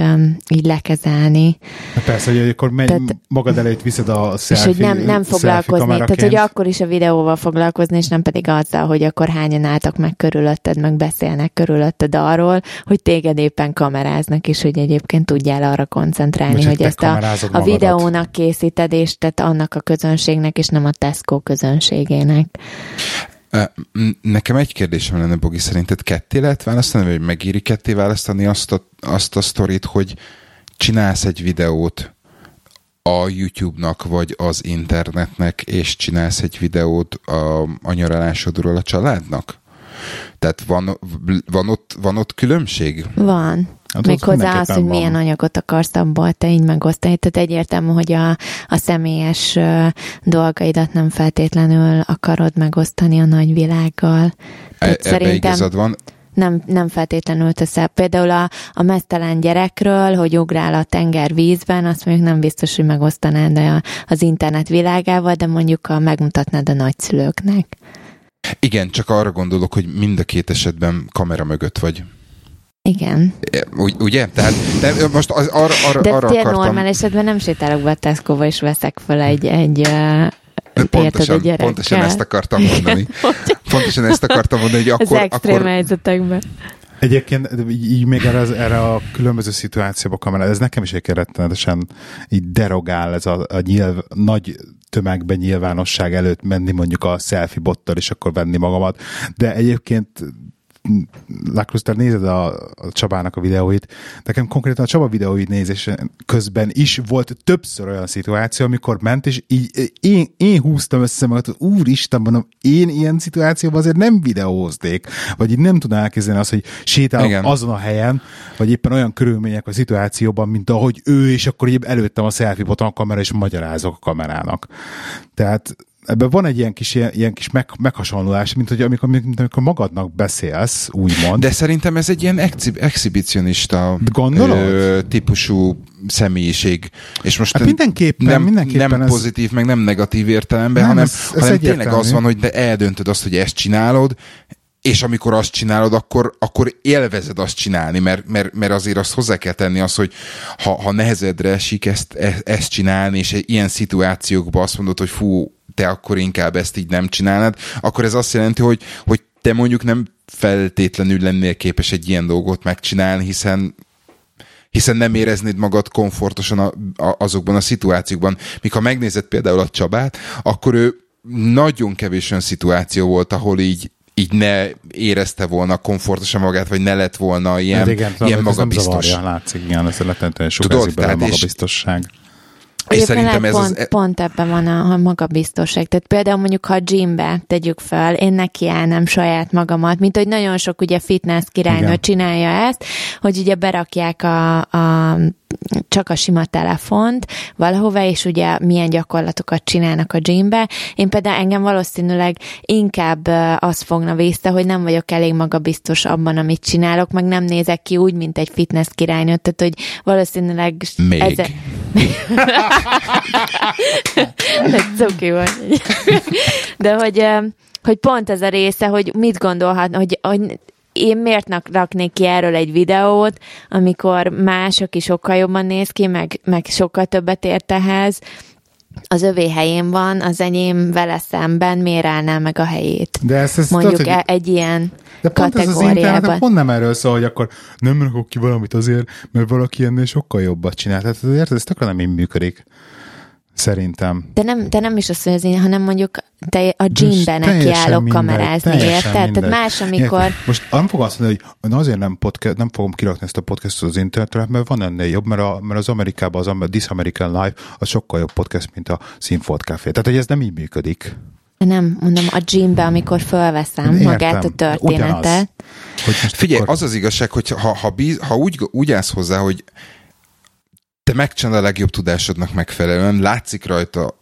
így lekezelni. Persze, persze, hogy akkor megy, tehát, magad előtt viszed a selfie, És hogy nem, nem foglalkozni, tehát hogy akkor is a videóval foglalkozni, és nem pedig azzal, hogy akkor hányan álltak meg körülötted, meg beszélnek körülötted arról, hogy téged éppen kameráznak, és hogy egyébként tudjál arra koncentrálni, Most hogy ezt a, a videónak készíted, és tehát annak a közönségnek, és nem a Tesco közönségének. Nekem egy kérdésem lenne, Bogi, szerinted ketté lehet választani, vagy megéri ketté választani azt a, azt a sztorit, hogy csinálsz egy videót a YouTube-nak, vagy az internetnek, és csinálsz egy videót a, a nyaralásodról a családnak? Tehát van, van, ott, van ott különbség? Van. Hát Méghozzá az, hogy van. milyen anyagot akarsz abból te így megosztani. Tehát egyértelmű, hogy a, a személyes dolgaidat nem feltétlenül akarod megosztani a nagyvilággal. Tehát e, szerintem... igazad van nem, nem feltétlenül teszel. Például a, a mesztelen gyerekről, hogy ugrál a tenger vízben, azt mondjuk nem biztos, hogy megosztanád a, az internet világával, de mondjuk a, megmutatnád a nagyszülőknek. Igen, csak arra gondolok, hogy mind a két esetben kamera mögött vagy. Igen. Ugy, ugye? Tehát de most az, arra, arra, de arra akartam... normál esetben nem sétálok be a tesco és veszek fel egy, egy pontosan, pontosan ezt akartam mondani. pontosan ezt akartam mondani, hogy akkor... Az extrém akkor... helyzetekben. Egyébként így, még erre, az, erre a különböző szituációba kamera, ez nekem is egy rettenetesen így derogál ez a, a nyilv, nagy tömegben nyilvánosság előtt menni mondjuk a selfie bottal, és akkor venni magamat. De egyébként Lakrus, te nézed a, a Csabának a videóit, nekem konkrétan a Csaba videóit nézés közben is volt többször olyan szituáció, amikor ment, és így én, én húztam össze magad, hogy úristen, mondom, én ilyen szituációban azért nem videóznék, vagy így nem tudnám elképzelni azt, hogy sétálok Igen. azon a helyen, vagy éppen olyan körülmények a szituációban, mint ahogy ő, és akkor így előttem a selfie boton a kamera, és magyarázok a kamerának. Tehát ebben van egy ilyen kis, ilyen, ilyen kis meg, meghasonlulás, mint hogy amikor, mint amikor magadnak beszélsz, úgymond. De szerintem ez egy ilyen exhib- exhibicionista ö, típusú személyiség. És most hát mindenképpen, nem, mindenképpen nem ez... pozitív, meg nem negatív értelemben, nem, hanem, ez, ez hanem tényleg az van, hogy de eldöntöd azt, hogy ezt csinálod, és amikor azt csinálod, akkor, akkor élvezed azt csinálni, mert, mert, mert azért azt hozzá kell tenni az, hogy ha, ha nehezedre esik ezt, e, ezt csinálni, és ilyen szituációkban azt mondod, hogy fú, te akkor inkább ezt így nem csinálnád, akkor ez azt jelenti, hogy, hogy te mondjuk nem feltétlenül lennél képes egy ilyen dolgot megcsinálni, hiszen hiszen nem éreznéd magad komfortosan a, a, azokban a szituációkban. Míg ha megnézed például a Csabát, akkor ő nagyon kevés olyan szituáció volt, ahol így így ne érezte volna komfortosan magát, vagy ne lett volna ilyen, hát igen, ilyen magabiztos. Nem zavarja, látszik, igen, ez lehetően sugárzik belőle a magabiztosság. És, és szerintem ez pont, az... pont ebben van a, a magabiztosság. Tehát például mondjuk, ha a gymbe tegyük fel, én nekiállnám saját magamat, mint hogy nagyon sok ugye fitness királynő csinálja ezt, hogy ugye berakják a, a csak a sima telefont valahova, és ugye milyen gyakorlatokat csinálnak a gymbe. Én például engem valószínűleg inkább az fogna vissza, hogy nem vagyok elég magabiztos abban, amit csinálok, meg nem nézek ki úgy, mint egy fitness királynő, tehát hogy valószínűleg... Még. Ez... cuki vagy. De hogy, hogy pont ez a része, hogy mit gondolhat, hogy, hogy én miért raknék ki erről egy videót, amikor más, aki sokkal jobban néz ki, meg, meg sokkal többet ért ehhez, az övé helyén van, az enyém vele szemben miért állná meg a helyét? De ezt, ezt Mondjuk tudod, hogy... egy ilyen de pont ez az internet pont nem erről szól, hogy akkor nem rakok ki valamit azért, mert valaki ennél sokkal jobbat csinál. Tehát érted, ez tökre nem így működik. Szerintem. De nem, de nem is az, hogy az én, hanem mondjuk te a gymben nekiállok kamerázni, érted? Tehát más, amikor... Érted? Most nem fogom azt mondani, hogy azért nem, podcast, nem fogom kirakni ezt a podcastot az internetre, mert van ennél jobb, mert, a, mert az Amerikában az a This American Life az sokkal jobb podcast, mint a Színfolt Café. Tehát, hogy ez nem így működik. Nem, mondom, a gymbe, amikor fölveszem Értem, magát a történetet. Hogy Figyelj, akkor... az az igazság, hogy ha, ha, bíz, ha úgy, úgy állsz hozzá, hogy te megcsinálod a legjobb tudásodnak megfelelően, látszik rajta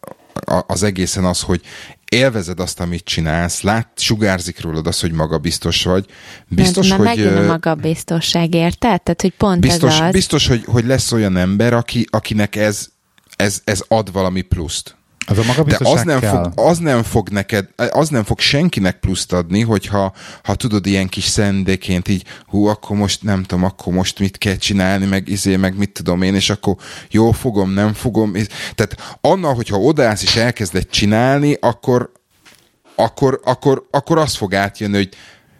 az egészen az, hogy élvezed azt, amit csinálsz, lát, sugárzik rólad az, hogy magabiztos vagy. Biztos, nem, hogy... Megint a magabiztosság, érted? Tehát, hogy pont biztos, ez az. Biztos, hogy, hogy lesz olyan ember, aki, akinek ez, ez, ez ad valami pluszt. Az a De az nem, kell. fog, az nem fog neked, az nem fog senkinek pluszt adni, hogyha ha tudod ilyen kis szendéként így, hú, akkor most nem tudom, akkor most mit kell csinálni, meg izé, meg mit tudom én, és akkor jó fogom, nem fogom. Tehát annak, hogyha odaállsz és elkezded csinálni, akkor, akkor, akkor, akkor az fog átjönni, hogy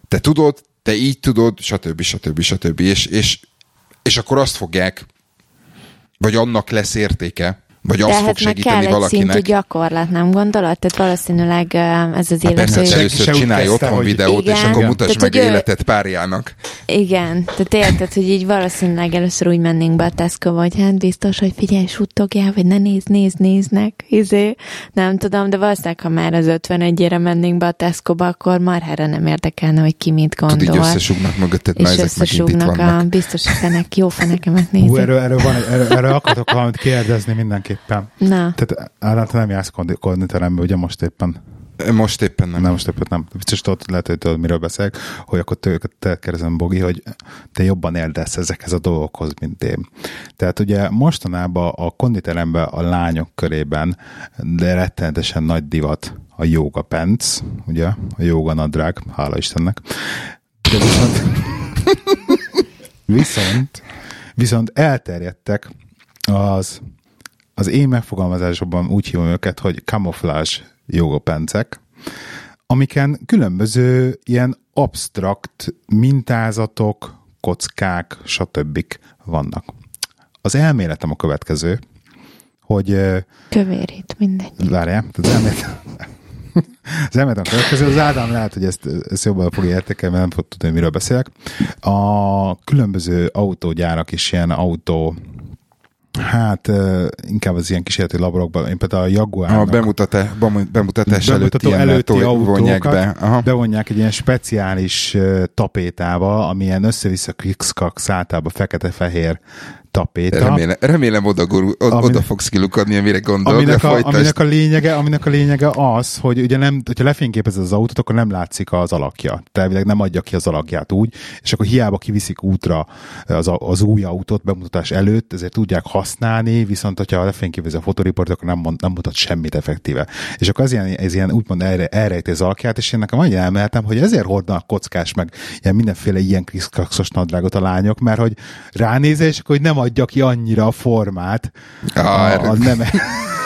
te tudod, te így tudod, stb. stb. stb. És, és, és akkor azt fogják, vagy annak lesz értéke, vagy azt Tehát fog segíteni kell valakinek. egy szintű gyakorlat, nem gondolod? Tehát valószínűleg ez az Hát persze, hát először csinálj otthon hogy- videót, Igen. és akkor mutasd Tehát, meg hogy ő- életet párjának. Igen, tehát érted, hogy így valószínűleg először úgy mennénk be a tesco hogy hát biztos, hogy figyelj, suttogjál, vagy ne nézd, nézd, néznek, izé, nem tudom, de valószínűleg, ha már az 51-ére mennénk be a Tesco-ba, akkor marhára nem érdekelne, hogy ki mit Tudod, így gondol. összesugnak mögötted, és ezek összesúgnak a biztos, hogy ennek jó fenekemet Hú, nézik. erről, erről, van, erről, erről akarok valamit kérdezni mindenképpen. Na, Tehát te nem jársz kondi- konditerembe, ugye most éppen? Most éppen nem. Nem, most éppen nem. Biztos tudod, lehet, hogy tudod, miről beszélek, hogy akkor te, te kérdezem, Bogi, hogy te jobban értesz ezekhez a dolgokhoz, mint én. Tehát ugye mostanában a konditeremben a lányok körében, de rettenetesen nagy divat a yoga pants, ugye, a yoga nadrág, hála Istennek. De viszont, viszont, viszont elterjedtek az, az én megfogalmazásomban úgy hívom őket, hogy camouflage jogopencek, amiken különböző ilyen abstrakt mintázatok, kockák, stb. vannak. Az elméletem a következő, hogy kövérít, mindegy. várjál, az elméletem, az elméletem a következő, az Ádám lehet, hogy ezt, ezt jobban fogja értékelni, mert nem fog tudni, miről beszélek. A különböző autógyárak is ilyen autó Hát inkább az ilyen kísérleti laborokban, én például a A Jaguarnak bemutatá, bemutatás, bemutatás előtti előtti autókat be. Aha. bevonják egy ilyen speciális tapétával, ami ilyen össze-vissza kicks általában fekete-fehér tapéta. Remélem, remélem oda, gurul, oda, Aminek- oda fogsz kilukadni, amire gondolok, Aminek a, folytasd. aminek, a lényege, aminek a lényege az, hogy ugye nem, hogyha lefényképezed az autót, akkor nem látszik az alakja. Tehát nem adja ki az alakját úgy, és akkor hiába kiviszik útra az, a- az új autót bemutatás előtt, ezért tudják használni, viszont hogyha lefényképezi a fotoriport, akkor nem, mond, nem mutat semmit effektíve. És akkor ez ilyen, ez ilyen úgymond elre, elrejti az alakját, és én nekem annyi elméletem, hogy ezért hordnak kockás meg ilyen mindenféle ilyen kriszkakszos nadrágot a lányok, mert hogy ránézel, és akkor hogy nem adja ki annyira a formát Ah, a, a, nem,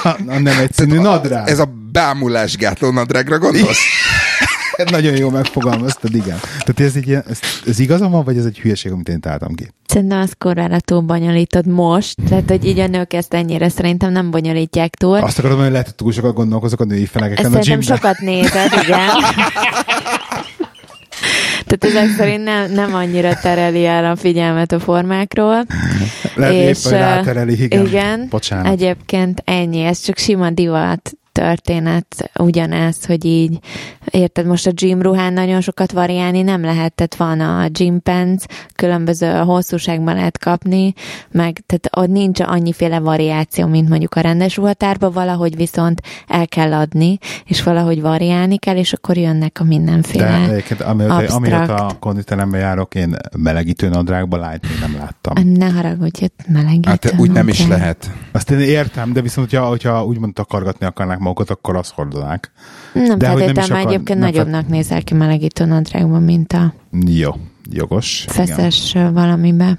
a, a nem egyszínű nadrág. Ez a bámulásgátló nadrágra gondolsz? Nagyon jó megfogalmaztad, igen. Tehát ez, egy ilyen, ez, ez igazam van, vagy ez egy hülyeség, amit én találtam ki? Szerintem azt korrára túl bonyolítod most, tehát hogy így a nők ezt ennyire szerintem nem bonyolítják túl. Azt akarom, hogy lehet, hogy túl sokat gondolkozok a női fenekeken a szerintem gymben. sokat nézed, igen. Tehát ezek szerint nem, nem annyira tereli el a figyelmet a formákról. Épp, és, hogy rátereli, igen. igen Bocsánat. egyébként ennyi, ez csak sima divat történet ugyanez, hogy így, érted, most a gym ruhán nagyon sokat variálni nem lehet, tehát van a gym pants, különböző hosszúságban lehet kapni, meg tehát ott nincs annyiféle variáció, mint mondjuk a rendes ruhatárban, valahogy viszont el kell adni, és valahogy variálni kell, és akkor jönnek a De mindenféle egyébként, amióta, a konditerembe járok, én melegítő nadrágban lányt nem láttam. Ne haragudj, itt melegítő. Hát úgy nem is kell. lehet. Azt én értem, de viszont, hogyha, hogyha úgymond takargatni akarnák magukat, akkor azt hordanák. Nem De hogy nem is feltétlenül, mert akar- egyébként nem nagyobbnak nézel ki melegítő nadrágban, mint a Jó, jogos. igen. feszes valamibe.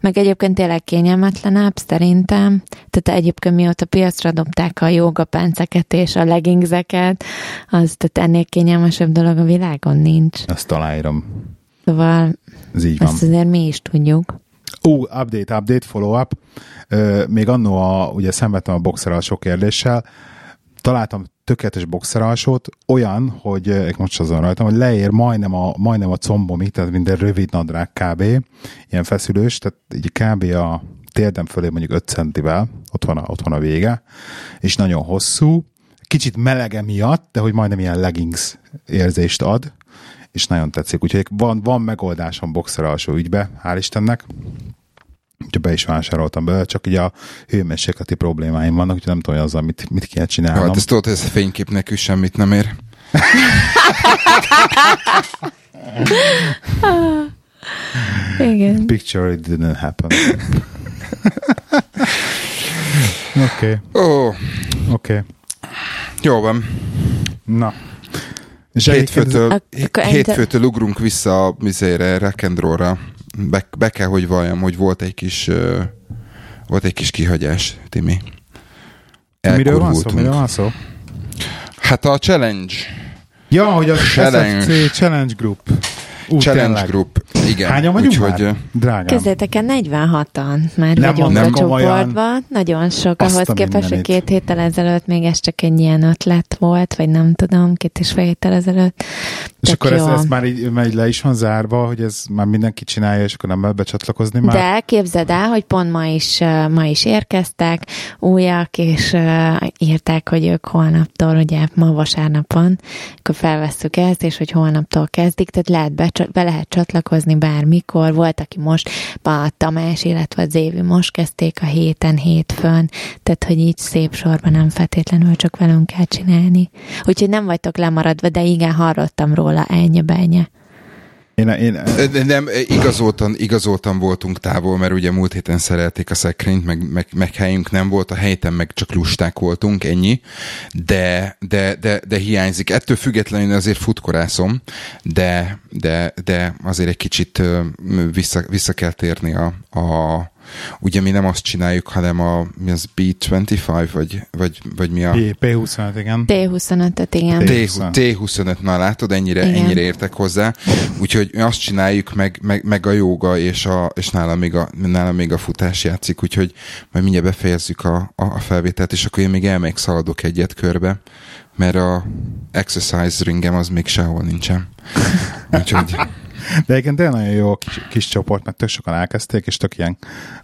Meg egyébként tényleg kényelmetlenebb, szerintem. Tehát egyébként mióta piacra dobták a jogapánceket és a leggingseket, az tehát ennél kényelmesebb dolog a világon nincs. Ezt aláírom. Szóval Ez így van. ezt azért mi is tudjuk. Ó, update, update, follow-up. Ö, még annó a, ugye szenvedtem a boxer alsó kérdéssel, találtam tökéletes boxer alsót, olyan, hogy ö, most azon rajtam, hogy leér majdnem a, majdnem a combomig, tehát minden rövid nadrág kb. Ilyen feszülős, tehát így kb. a térdem fölé mondjuk 5 centivel, ott van a, ott van a vége, és nagyon hosszú, kicsit melege miatt, de hogy majdnem ilyen leggings érzést ad, és nagyon tetszik. Úgyhogy van, van megoldásom boxer alsó ügybe, hál' Istennek. Úgyhogy be is vásároltam belőle, csak ugye a hőmérsékleti problémáim vannak, úgyhogy nem tudom, hogy azzal mit, mit kéne csinálnom. Hát ezt tudod, ez a fénykép nekünk semmit nem ér. Igen. Picture it didn't happen. Oké, Ó, oké. Jó van. Na. És hétfőtől, hétfőtől ugrunk vissza a mizére, Rekendróra. Be, be kell, hogy valljam, hogy volt egy kis uh, volt egy kis kihagyás, Timi. Miről van szó? Miről van szó? Hát a challenge. Ja, hogy a challenge, SFC challenge group. Ú, Challenge tényleg. Group. Igen. Hányan vagyunk Úgyhogy, már? Drágám. Kezdjétek el 46-an már nem vagyunk nem a csoportban. Nagyon sok, ahhoz képest, hogy két héttel ezelőtt még ez csak egy ilyen ötlet volt, vagy nem tudom, két és fél héttel ezelőtt. És akkor ez, ez már így, már így le is van zárva, hogy ez már mindenki csinálja, és akkor nem lehet becsatlakozni már? De képzeld el, hogy pont ma is, ma is érkeztek újak, és írták, hogy ők holnaptól, ugye ma vasárnapon, akkor felvesszük ezt, és hogy holnaptól kezdik, tehát lehet be, be lehet csatlakozni bármikor. Volt, aki most, a Tamás, illetve az Évi most kezdték a héten, hétfőn, tehát hogy így szép sorban nem feltétlenül csak velünk kell csinálni. Úgyhogy nem vagytok lemaradva, de igen, hallottam róla, ennyi benye. Én, én... Nem, igazoltan, igazoltan voltunk távol, mert ugye múlt héten szerelték a szekrényt, meg, meg, meg helyünk nem volt, a helyten meg csak lusták voltunk, ennyi, de, de, de, de hiányzik. Ettől függetlenül azért futkorászom, de, de, de azért egy kicsit vissza, vissza kell térni a, a ugye mi nem azt csináljuk, hanem a mi az B25, vagy, vagy, vagy mi a... P25, igen. T25-öt, igen. T25, T25, na látod, ennyire, igen. ennyire értek hozzá. Úgyhogy mi azt csináljuk, meg, meg, meg a joga, és, a, és nálam, még a, nálam még a futás játszik, úgyhogy majd mindjárt befejezzük a, a, a felvételt, és akkor én még elmegyek szaladok egyet körbe, mert a exercise ringem az még sehol nincsen. Úgyhogy... De egyébként tényleg nagyon jó kis, kis csoport, mert tök sokan elkezdték, és tök ilyen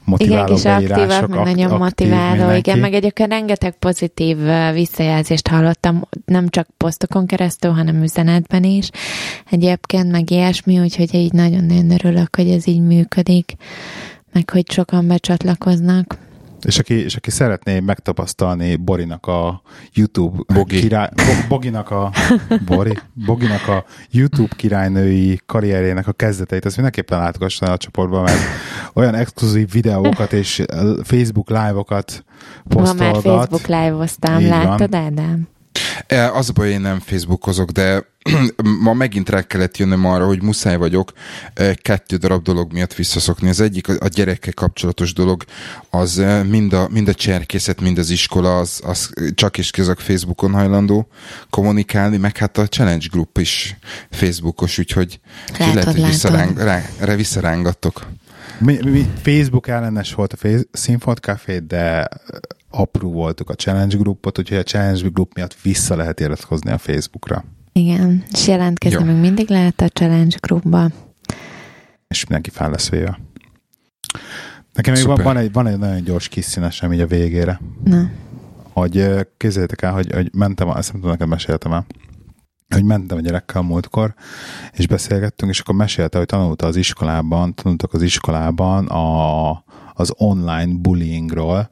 motiváló igen, kis aktívak, meg nagyon motiváló, mindenki. igen, meg egyébként rengeteg pozitív visszajelzést hallottam, nem csak posztokon keresztül, hanem üzenetben is. Egyébként meg ilyesmi, úgyhogy így nagyon-nagyon örülök, hogy ez így működik, meg hogy sokan becsatlakoznak. És aki, és aki szeretné megtapasztalni Borinak a YouTube Bogi. király, Boginak a Bori, Boginak a YouTube királynői karrierjének a kezdeteit, azt mindenképpen látogasson a csoportba, mert olyan exkluzív videókat és Facebook live-okat posztolgat. Ma már Facebook live-oztam, láttad, Ádám? E, az a baj, én nem Facebookozok, de ma megint rá kellett jönnöm arra, hogy muszáj vagyok e, kettő darab dolog miatt visszaszokni. Az egyik a gyerekkel kapcsolatos dolog, az e, mind a, mind a cserkészet, mind az iskola, az, az csak is kizak Facebookon hajlandó kommunikálni, meg hát a Challenge Group is Facebookos, úgyhogy látod, lehet, hogy visszaráng, rá, visszarángattok. Mi, mi Facebook ellenes volt a Színfolt Café, de apró voltuk a Challenge Groupot, úgyhogy a Challenge Group miatt vissza lehet iratkozni a Facebookra. Igen, és jelentkezni Jó. meg mindig lehet a Challenge Groupba. És mindenki fel lesz véve. Nekem még van, van, egy, van egy nagyon gyors kis színesem így a végére. Na. Hogy képzeljétek el, hogy, hogy mentem, ezt nem tudom, neked meséltem el, hogy mentem a gyerekkel múltkor, és beszélgettünk, és akkor mesélte, hogy tanulta az iskolában, tanultak az iskolában a, az online bullyingról,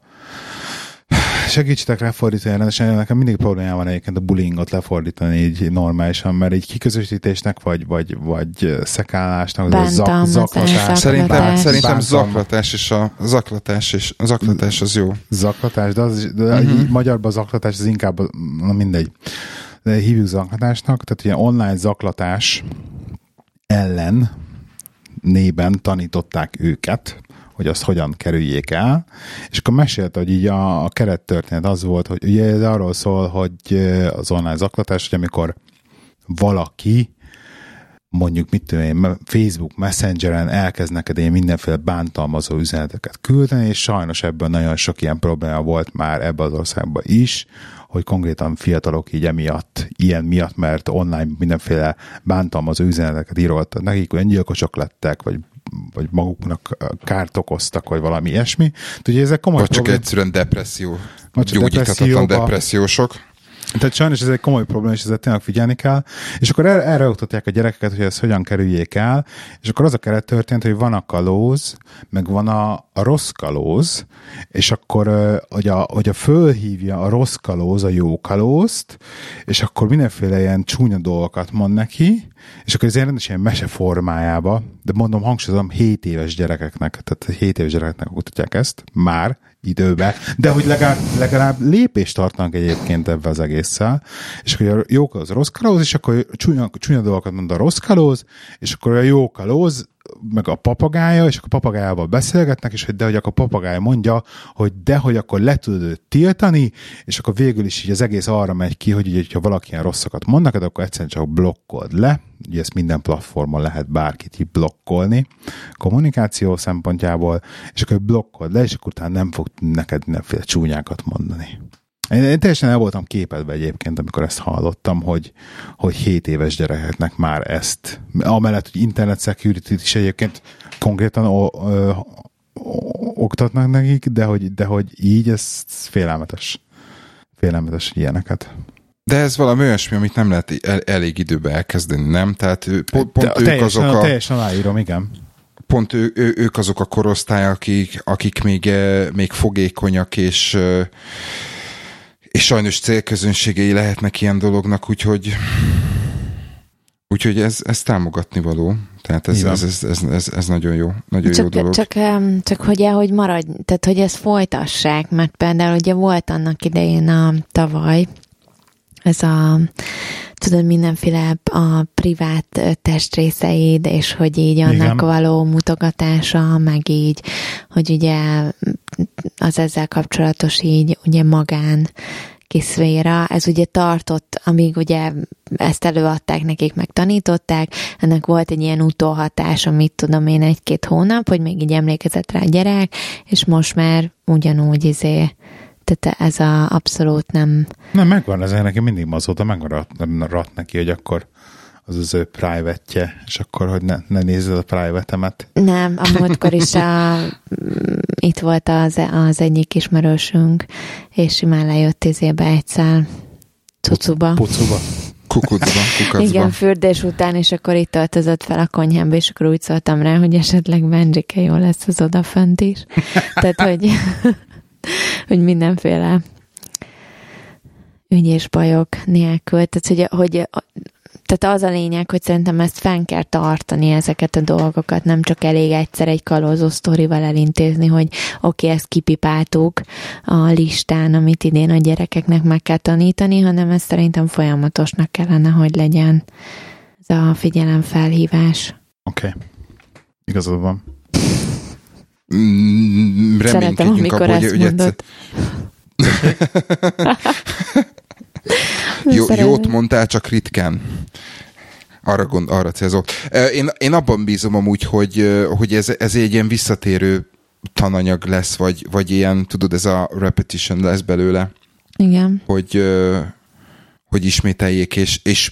Segítsetek lefordítani, rendesen nekem mindig problémám van egyébként a bullyingot lefordítani így normálisan, mert egy kiközösítésnek, vagy, vagy, vagy szekálásnak, vagy zak, zaklatás. Szerintem, szerintem zaklatás és a zaklatás, és a zaklatás az jó. Zaklatás, de, az, de uh-huh. így magyarban zaklatás az inkább, na mindegy. De hívjuk zaklatásnak, tehát ilyen online zaklatás ellen nében tanították őket, hogy azt hogyan kerüljék el, és akkor mesélte, hogy így a, a kerettörténet az volt, hogy ugye ez arról szól, hogy az online zaklatás, hogy amikor valaki mondjuk mit tudom én, Facebook Messengeren elkezd neked én mindenféle bántalmazó üzeneteket küldeni, és sajnos ebből nagyon sok ilyen probléma volt már ebbe az országban is, hogy konkrétan fiatalok így emiatt, ilyen miatt, mert online mindenféle bántalmazó üzeneteket íroltak nekik, öngyilkosok lettek, vagy vagy maguknak kárt okoztak, vagy valami ilyesmi. Ugye ezek komoly vagy csak problém... egyszerűen depresszió, gyógyíthatatlan depressziósok. Tehát sajnos ez egy komoly probléma, és ezzel tényleg figyelni kell. És akkor erre, erre oktatják a gyerekeket, hogy ezt hogyan kerüljék el, és akkor az a keret történt, hogy van a kalóz, meg van a, a rossz kalóz, és akkor, hogy a, hogy a fölhívja a rossz kalóz a jó kalózt, és akkor mindenféle ilyen csúnya dolgokat mond neki, és akkor ez ilyen rendes ilyen mese formájába, de mondom, hangsúlyozom, 7 éves gyerekeknek, tehát 7 éves gyerekeknek oktatják ezt, már időbe, de hogy legalább, legalább lépést tartanak egyébként ebbe az egésszel, és akkor a jó kalóz rossz kalóz, és akkor csúnya, csúnya dolgokat mond a rossz kalóz, és akkor a jó kalóz meg a papagája, és akkor a papagájával beszélgetnek, és hogy de hogy akkor a papagája mondja, hogy de hogy akkor le tudod tiltani, és akkor végül is így az egész arra megy ki, hogy ha valaki ilyen rosszakat mondanak, akkor egyszerűen csak blokkold le, ugye ezt minden platformon lehet bárkit így blokkolni kommunikáció szempontjából, és akkor blokkold le, és akkor utána nem fog neked mindenféle csúnyákat mondani. Én, én teljesen el voltam képedve egyébként, amikor ezt hallottam, hogy, hogy 7 éves gyerekeknek már ezt, amellett, hogy internet security is egyébként konkrétan o, ö, oktatnak nekik, de hogy, de hogy így ez félelmetes. Félelmetes, ilyeneket. De ez valami olyasmi, amit nem lehet el, elég időbe elkezdeni, nem? Tehát pont, pont ők teljesen, azok a... Teljesen aláírom, igen. Pont ő, ő, ők azok a korosztály, akik, akik még, még fogékonyak, és és sajnos célközönségei lehetnek ilyen dolognak, úgyhogy úgyhogy ez, ez támogatni való. Tehát ez, ez, ez, ez, ez, ez, nagyon jó, nagyon csak, jó dolog. Csak, csak hogy hogy maradj, tehát hogy ezt folytassák, mert például ugye volt annak idején a tavaly, ez a tudod, mindenféle a privát testrészeid, és hogy így annak Igen. való mutogatása, meg így, hogy ugye az ezzel kapcsolatos így ugye magán szféra, ez ugye tartott, amíg ugye ezt előadták nekik, meg tanították, ennek volt egy ilyen utóhatás, amit tudom én egy-két hónap, hogy még így emlékezett rá a gyerek, és most már ugyanúgy izé tehát ez a abszolút nem... Nem, megvan, ez neki mindig azóta megmaradt neki, hogy akkor az az ő private és akkor, hogy ne, ne nézzed a private-emet. Nem, a múltkor is a, itt volt az, az egyik ismerősünk, és simán lejött izébe egyszer cucuba. Pucuba. Kukucba, kukacba. Igen, fürdés után, és akkor itt töltözött fel a konyhámba, és akkor úgy szóltam rá, hogy esetleg Benjike jó lesz az odafönt is. Tehát, hogy hogy mindenféle ügy és bajok nélkül. Tehát, hogy, hogy tehát az a lényeg, hogy szerintem ezt fenn kell tartani, ezeket a dolgokat, nem csak elég egyszer egy kalózó sztorival elintézni, hogy oké, okay, ezt kipipáltuk a listán, amit idén a gyerekeknek meg kell tanítani, hanem ez szerintem folyamatosnak kellene, hogy legyen ez a figyelemfelhívás. Oké. Okay. Igazad van. Mm, Szeretem, amikor abba, ezt hogy, mondod. Jó, jót mondtál, csak ritkán. Arra, gond, arra célzok. Én, én abban bízom amúgy, hogy, hogy ez, ez egy ilyen visszatérő tananyag lesz, vagy, vagy ilyen, tudod, ez a repetition lesz belőle. Igen. Hogy, hogy ismételjék, és, és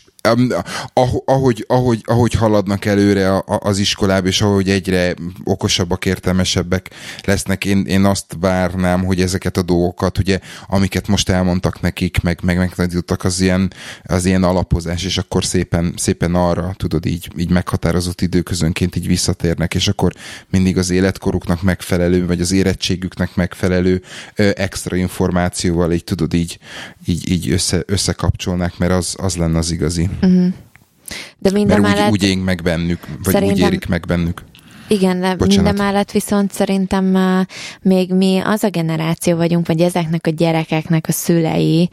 ahogy, ahogy, ahogy haladnak előre az iskolába, és ahogy egyre okosabbak, értelmesebbek lesznek, én, én azt várnám, hogy ezeket a dolgokat, ugye, amiket most elmondtak nekik, meg, meg megtanítottak, az ilyen, az ilyen alapozás, és akkor szépen, szépen arra, tudod, így, így meghatározott időközönként így visszatérnek, és akkor mindig az életkoruknak megfelelő, vagy az érettségüknek megfelelő extra információval így tudod, így, így, így össze, összekapcsolnák, mert az, az lenne az igazi. Uh-huh. De minden Mert mellett... úgy, úgy énk meg bennük, vagy szerintem... úgy érik meg bennük. Igen, de Bocsánat. minden mellett viszont szerintem uh, még mi az a generáció vagyunk, vagy ezeknek a gyerekeknek a szülei,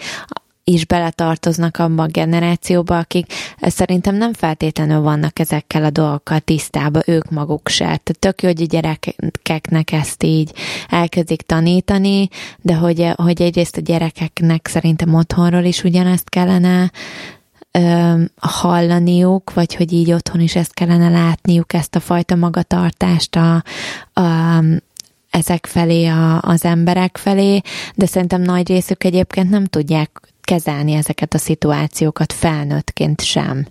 is beletartoznak abba a generációba, akik szerintem nem feltétlenül vannak ezekkel a dolgokkal tisztában, ők maguk se. Tehát tök jó, hogy a gyerekeknek ezt így elkezdik tanítani, de hogy, hogy egyrészt a gyerekeknek szerintem otthonról is ugyanezt kellene ö, hallaniuk, vagy hogy így otthon is ezt kellene látniuk, ezt a fajta magatartást a, a, ezek felé, a, az emberek felé, de szerintem nagy részük egyébként nem tudják kezelni ezeket a szituációkat felnőttként sem.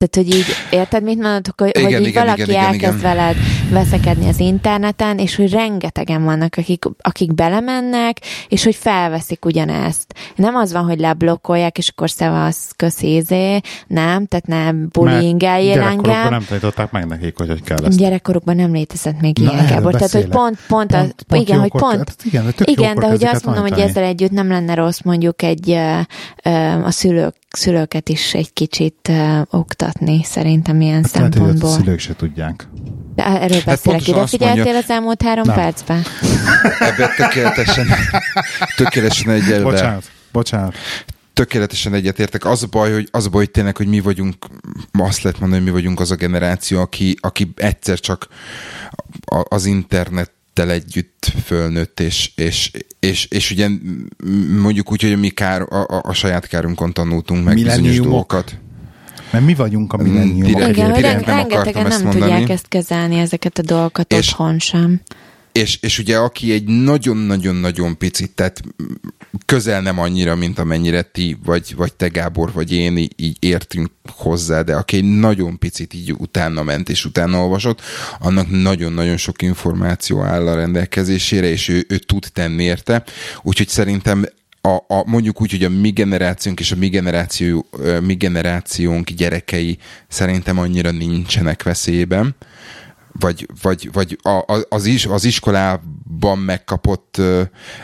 Tehát, hogy így, érted, mit mondod, hogy, igen, hogy így igen, valaki igen, elkezd igen. veled veszekedni az interneten, és hogy rengetegen vannak, akik, akik belemennek, és hogy felveszik ugyanezt. Nem az van, hogy leblokkolják, és akkor szevasz, köszízé, nem, tehát nem bullyingeljél engem. nem tanították meg nekik, hogy hogy kell ezt. Gyerekkorukban nem létezett még Na, ilyen, Gábor. Tehát, hogy pont, pont, pont, az, pont igen, hogy pont, hát, igen, igen de hogy azt mondom, hogy ezzel együtt nem lenne rossz mondjuk egy a szülők szülőket is egy kicsit uh, oktatni, szerintem ilyen hát szempontból. Lehet, hogy a szülők se tudják. De erről beszélek. Ide figyeltél mondja, az elmúlt három nem. percben? Ebben tökéletesen, tökéletesen egyelve. Bocsánat, bocsánat tökéletesen egyetértek. Az a baj, hogy, az a baj, hogy tényleg, hogy mi vagyunk, azt lehet mondani, hogy mi vagyunk az a generáció, aki, aki egyszer csak az internet együtt fölnőtt, és, és, és, és ugye mondjuk úgy, hogy mi kár, a, a, a saját kárunkon tanultunk meg bizonyos dolgokat. Mert mi vagyunk a millenniumok. Direkt, Igen, nem rengetegen nem mondani. tudják ezt kezelni, ezeket a dolgokat és, otthon sem. És, és ugye aki egy nagyon-nagyon-nagyon picit, tehát közel nem annyira, mint amennyire ti, vagy, vagy te Gábor, vagy én így, értünk hozzá, de aki egy nagyon picit így utána ment és utána olvasott, annak nagyon-nagyon sok információ áll a rendelkezésére, és ő, ő tud tenni érte. Úgyhogy szerintem a, a, mondjuk úgy, hogy a mi generációnk és a mi, generáció, mi generációnk gyerekei szerintem annyira nincsenek veszélyben vagy, vagy, vagy a, az, is, az iskolában megkapott ö,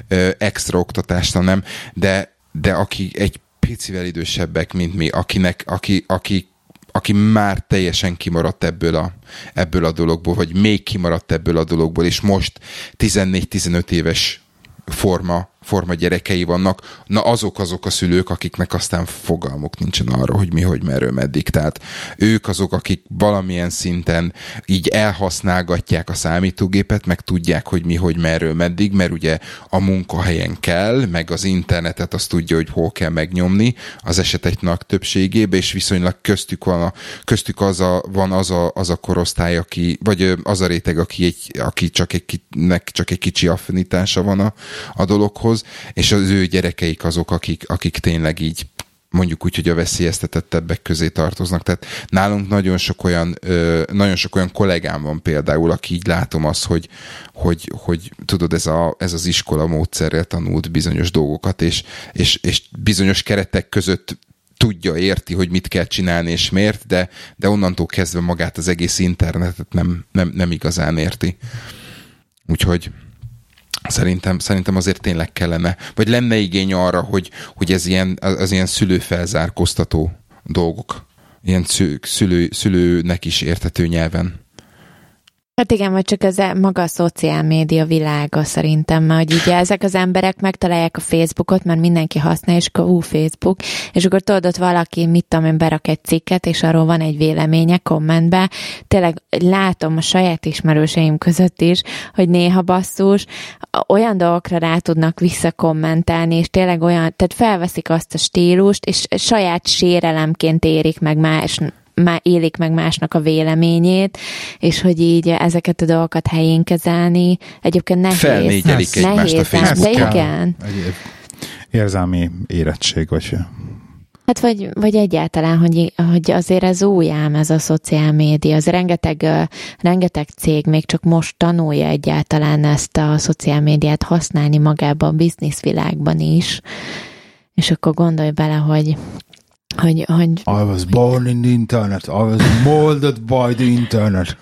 ö, extra oktatást, nem, de, de aki egy picivel idősebbek, mint mi, akinek, aki, aki, aki már teljesen kimaradt ebből a, ebből a dologból, vagy még kimaradt ebből a dologból, és most 14-15 éves forma forma gyerekei vannak, na azok azok a szülők, akiknek aztán fogalmuk nincsen arra, hogy mi, hogy merről, meddig. Tehát ők azok, akik valamilyen szinten így elhasználgatják a számítógépet, meg tudják, hogy mi, hogy merről, meddig, mert ugye a munkahelyen kell, meg az internetet azt tudja, hogy hol kell megnyomni az esetek nagy többségébe, és viszonylag köztük van, a, köztük az a, van az a, az a korosztály, aki, vagy az a réteg, aki, egy, aki csak, egy, nek csak egy kicsi affinitása van a, a dologhoz, dolgokhoz, és az ő gyerekeik azok, akik, akik tényleg így mondjuk úgy, hogy a veszélyeztetettebbek közé tartoznak. Tehát nálunk nagyon sok olyan, nagyon sok olyan kollégám van például, aki így látom azt, hogy, hogy, hogy tudod, ez, a, ez az iskola módszerrel tanult bizonyos dolgokat, és, és, és bizonyos keretek között tudja, érti, hogy mit kell csinálni és miért, de, de onnantól kezdve magát az egész internetet nem, nem, nem igazán érti. Úgyhogy Szerintem, szerintem azért tényleg kellene, vagy lenne igény arra, hogy, hogy ez ilyen, az ilyen szülőfelzárkóztató dolgok, ilyen szülő, szülőnek is értető nyelven Hát igen, vagy csak ez maga a szociál média világa szerintem, mert hogy ugye ezek az emberek megtalálják a Facebookot, mert mindenki használja, és akkor ú, Facebook, és akkor tudod, ott valaki, mit tudom én, berak egy cikket, és arról van egy véleménye kommentbe. Tényleg látom a saját ismerőseim között is, hogy néha basszus, olyan dolgokra rá tudnak visszakommentálni, és tényleg olyan, tehát felveszik azt a stílust, és saját sérelemként érik meg más má, élik meg másnak a véleményét, és hogy így ezeket a dolgokat helyén kezelni, egyébként nehéz. Felnégyelik nehéz, egymást a De igen. érzelmi érettség, vagy Hát vagy, vagy egyáltalán, hogy, hogy azért ez új ám ez a szociál média, az rengeteg, rengeteg cég még csak most tanulja egyáltalán ezt a szociál médiát használni magában a bizniszvilágban is, és akkor gondolj bele, hogy hogy, hogy... I was born in the internet. I was molded by the internet.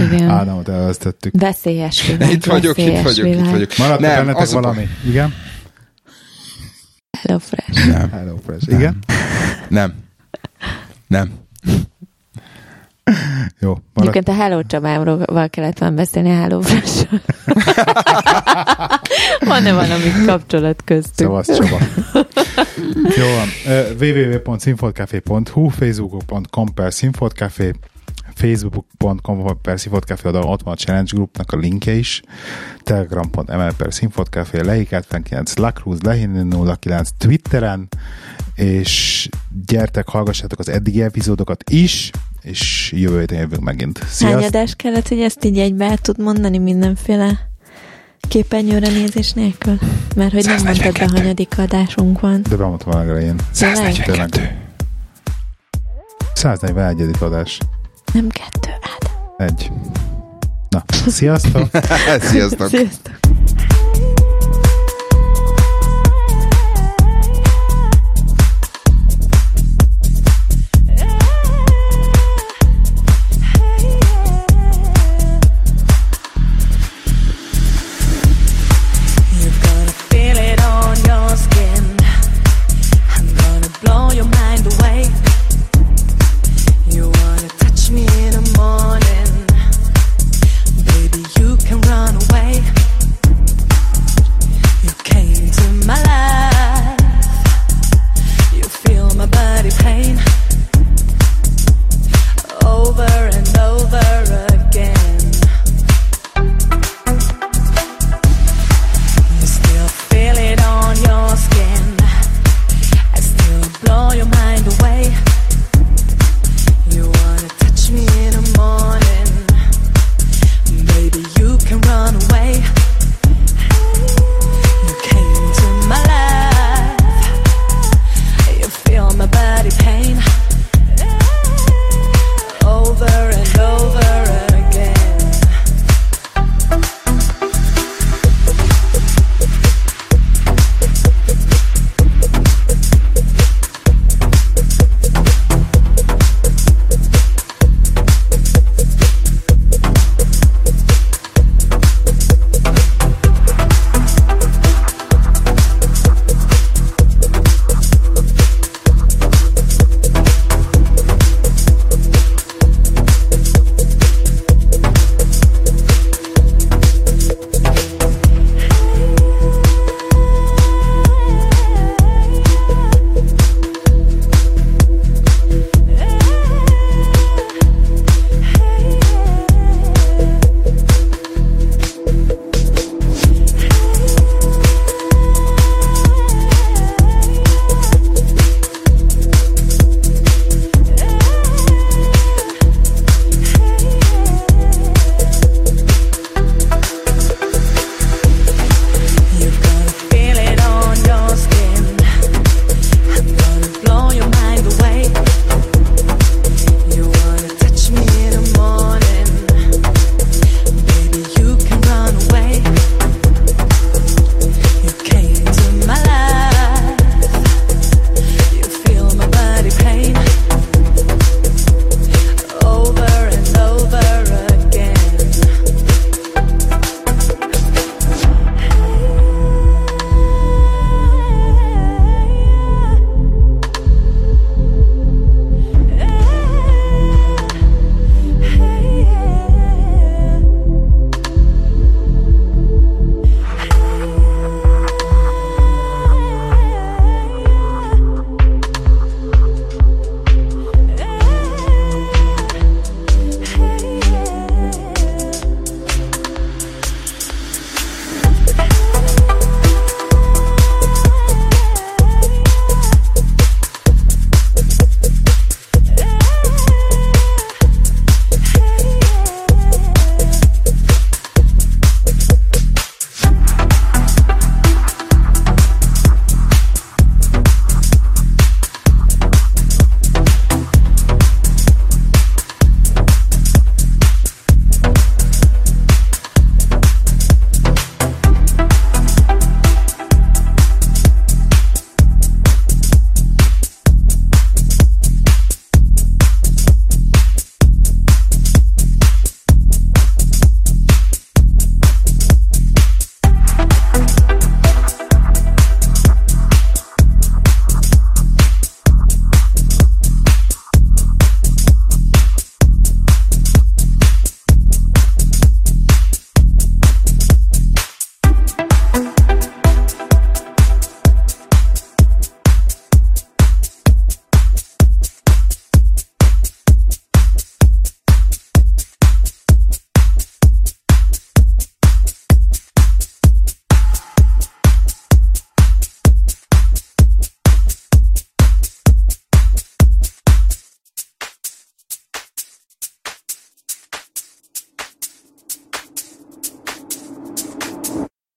Igen. Ádámot elvesztettük. Veszélyes világ. Itt vagyok, itt vagyok, világ. itt vagyok. Maradt nem, bennetek valami? A... Igen? Hello Fresh. Nem. Hello Fresh. Igen? Nem. Nem. Jó. Egyébként a Hello Csabával kellett volna beszélni a Hello fresh Van-e valami kapcsolat köztük? Szavasz Csaba. Jó van. www.sinfotcafé.hu facebook.com per sinfotcafé facebook.com per Sinfotcafé oldalon ott van a Challenge Groupnak a linkje is, telegram.ml per Sinfotcafé, Leik 79, Lacruz, Lehin 09, Twitteren, és gyertek, hallgassátok az eddigi epizódokat is, és jövő héten jövünk megint. Sziasztok! Hány adás kellett, hogy ezt így egybe tud mondani mindenféle képernyőre nézés nélkül? Mert hogy nem mondtad be, hanyadik adásunk van. De bemondtam a elején. 142. 141. adás. Nem kettő, Ádám. Egy. Na, sziasztok! sziasztok! sziasztok!